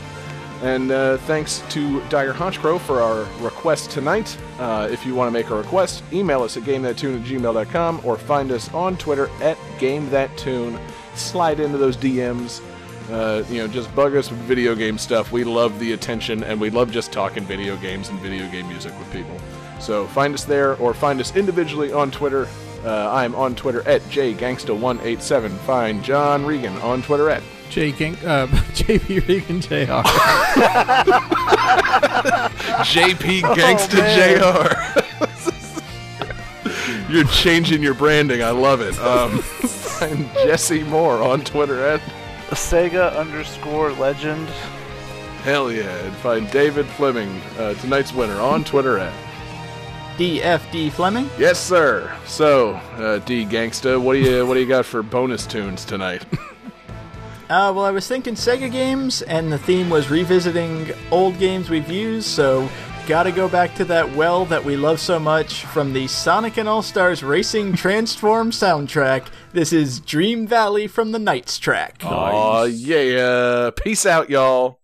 And uh, thanks to Dire Honchkrow for our request tonight. Uh, if you want to make a request, email us at gamethattune at gmail.com or find us on Twitter at gamethattune. Slide into those DMs. Uh, you know, just bug us with video game stuff. We love the attention and we love just talking video games and video game music with people. So find us there or find us individually on Twitter. Uh, I'm on Twitter at jgangsta187. Find John Regan on Twitter at J. Gang, uh, JP Regan Jr. JP Gangsta Jr. You're changing your branding. I love it. Um, find Jesse Moore on Twitter at Sega underscore legend. hell yeah, and find David Fleming, uh, tonight's winner, on Twitter at DFD Fleming. yes sir. So uh, D Gangsta, what do you what do you got for bonus tunes tonight? Uh, well, I was thinking Sega games, and the theme was revisiting old games we've used, so gotta go back to that well that we love so much from the Sonic and All Stars Racing Transform soundtrack. This is Dream Valley from the NiGHTS track. Aw yeah. Peace out, y'all.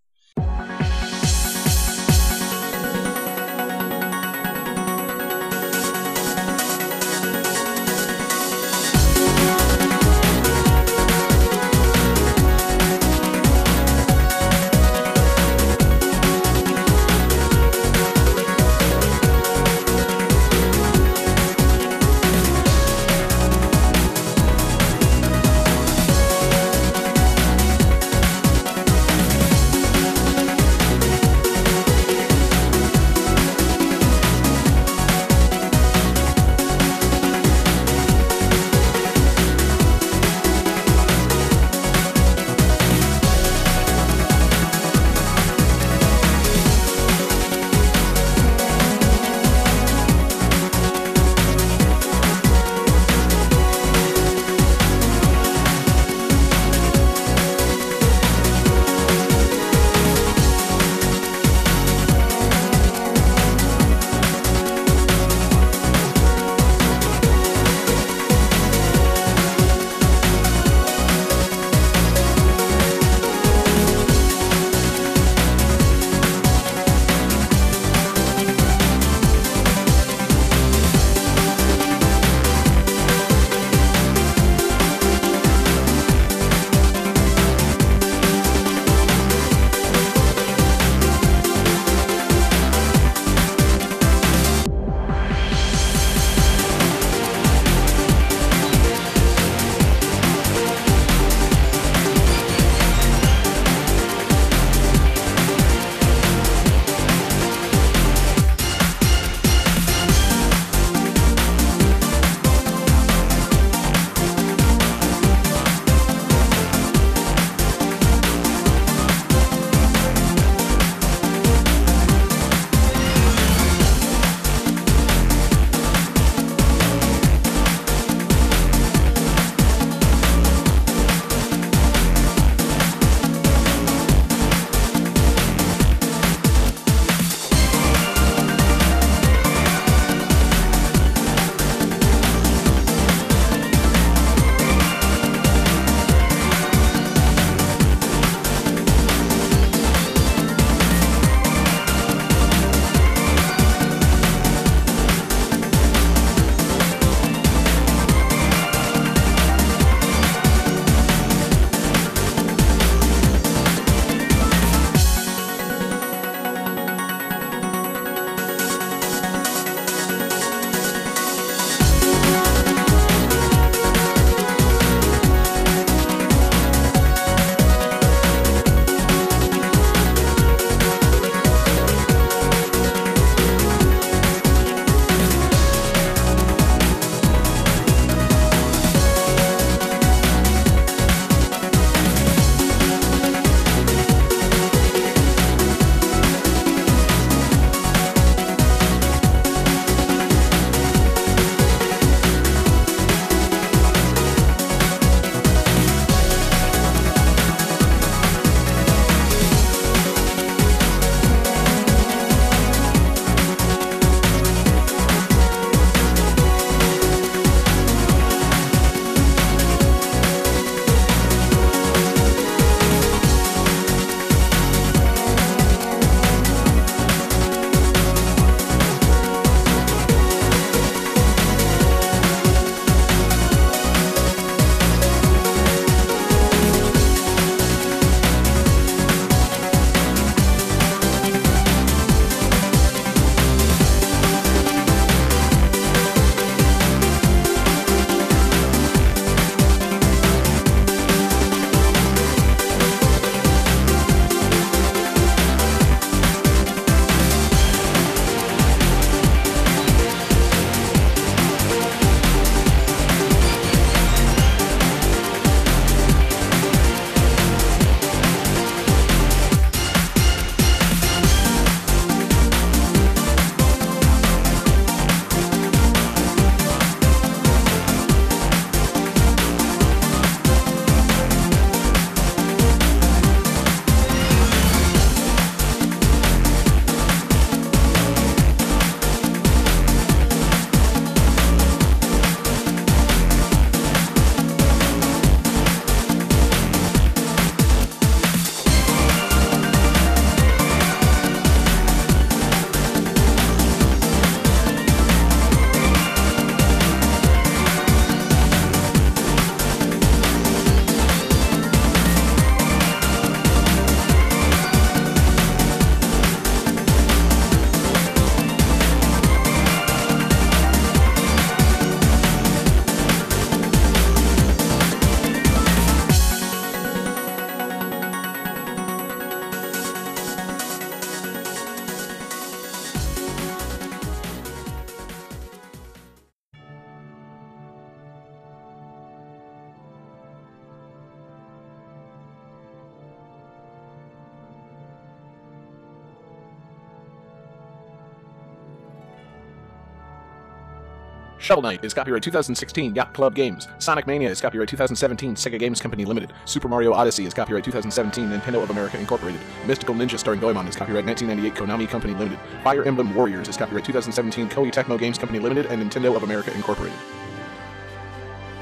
Shovel Knight is copyright 2016 Yacht Club Games. Sonic Mania is copyright 2017 Sega Games Company Limited. Super Mario Odyssey is copyright 2017 Nintendo of America Incorporated. Mystical Ninja starring Goemon is copyright 1998 Konami Company Limited. Fire Emblem Warriors is copyright 2017 Koei Tecmo Games Company Limited and Nintendo of America Incorporated.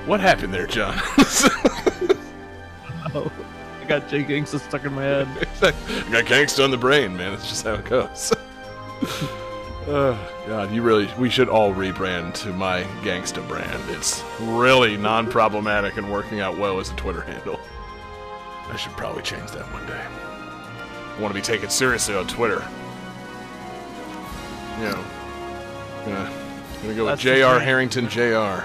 What happened there, John? oh, I got Jay Gangsta stuck in my head. I got gangsta on the brain, man. That's just how it goes. oh, God, you really, we should all rebrand to my gangsta brand. It's really non problematic and working out well as a Twitter handle. I should probably change that one day. I want to be taken seriously on Twitter. You know, gonna, gonna go That's with JR Harrington Jr.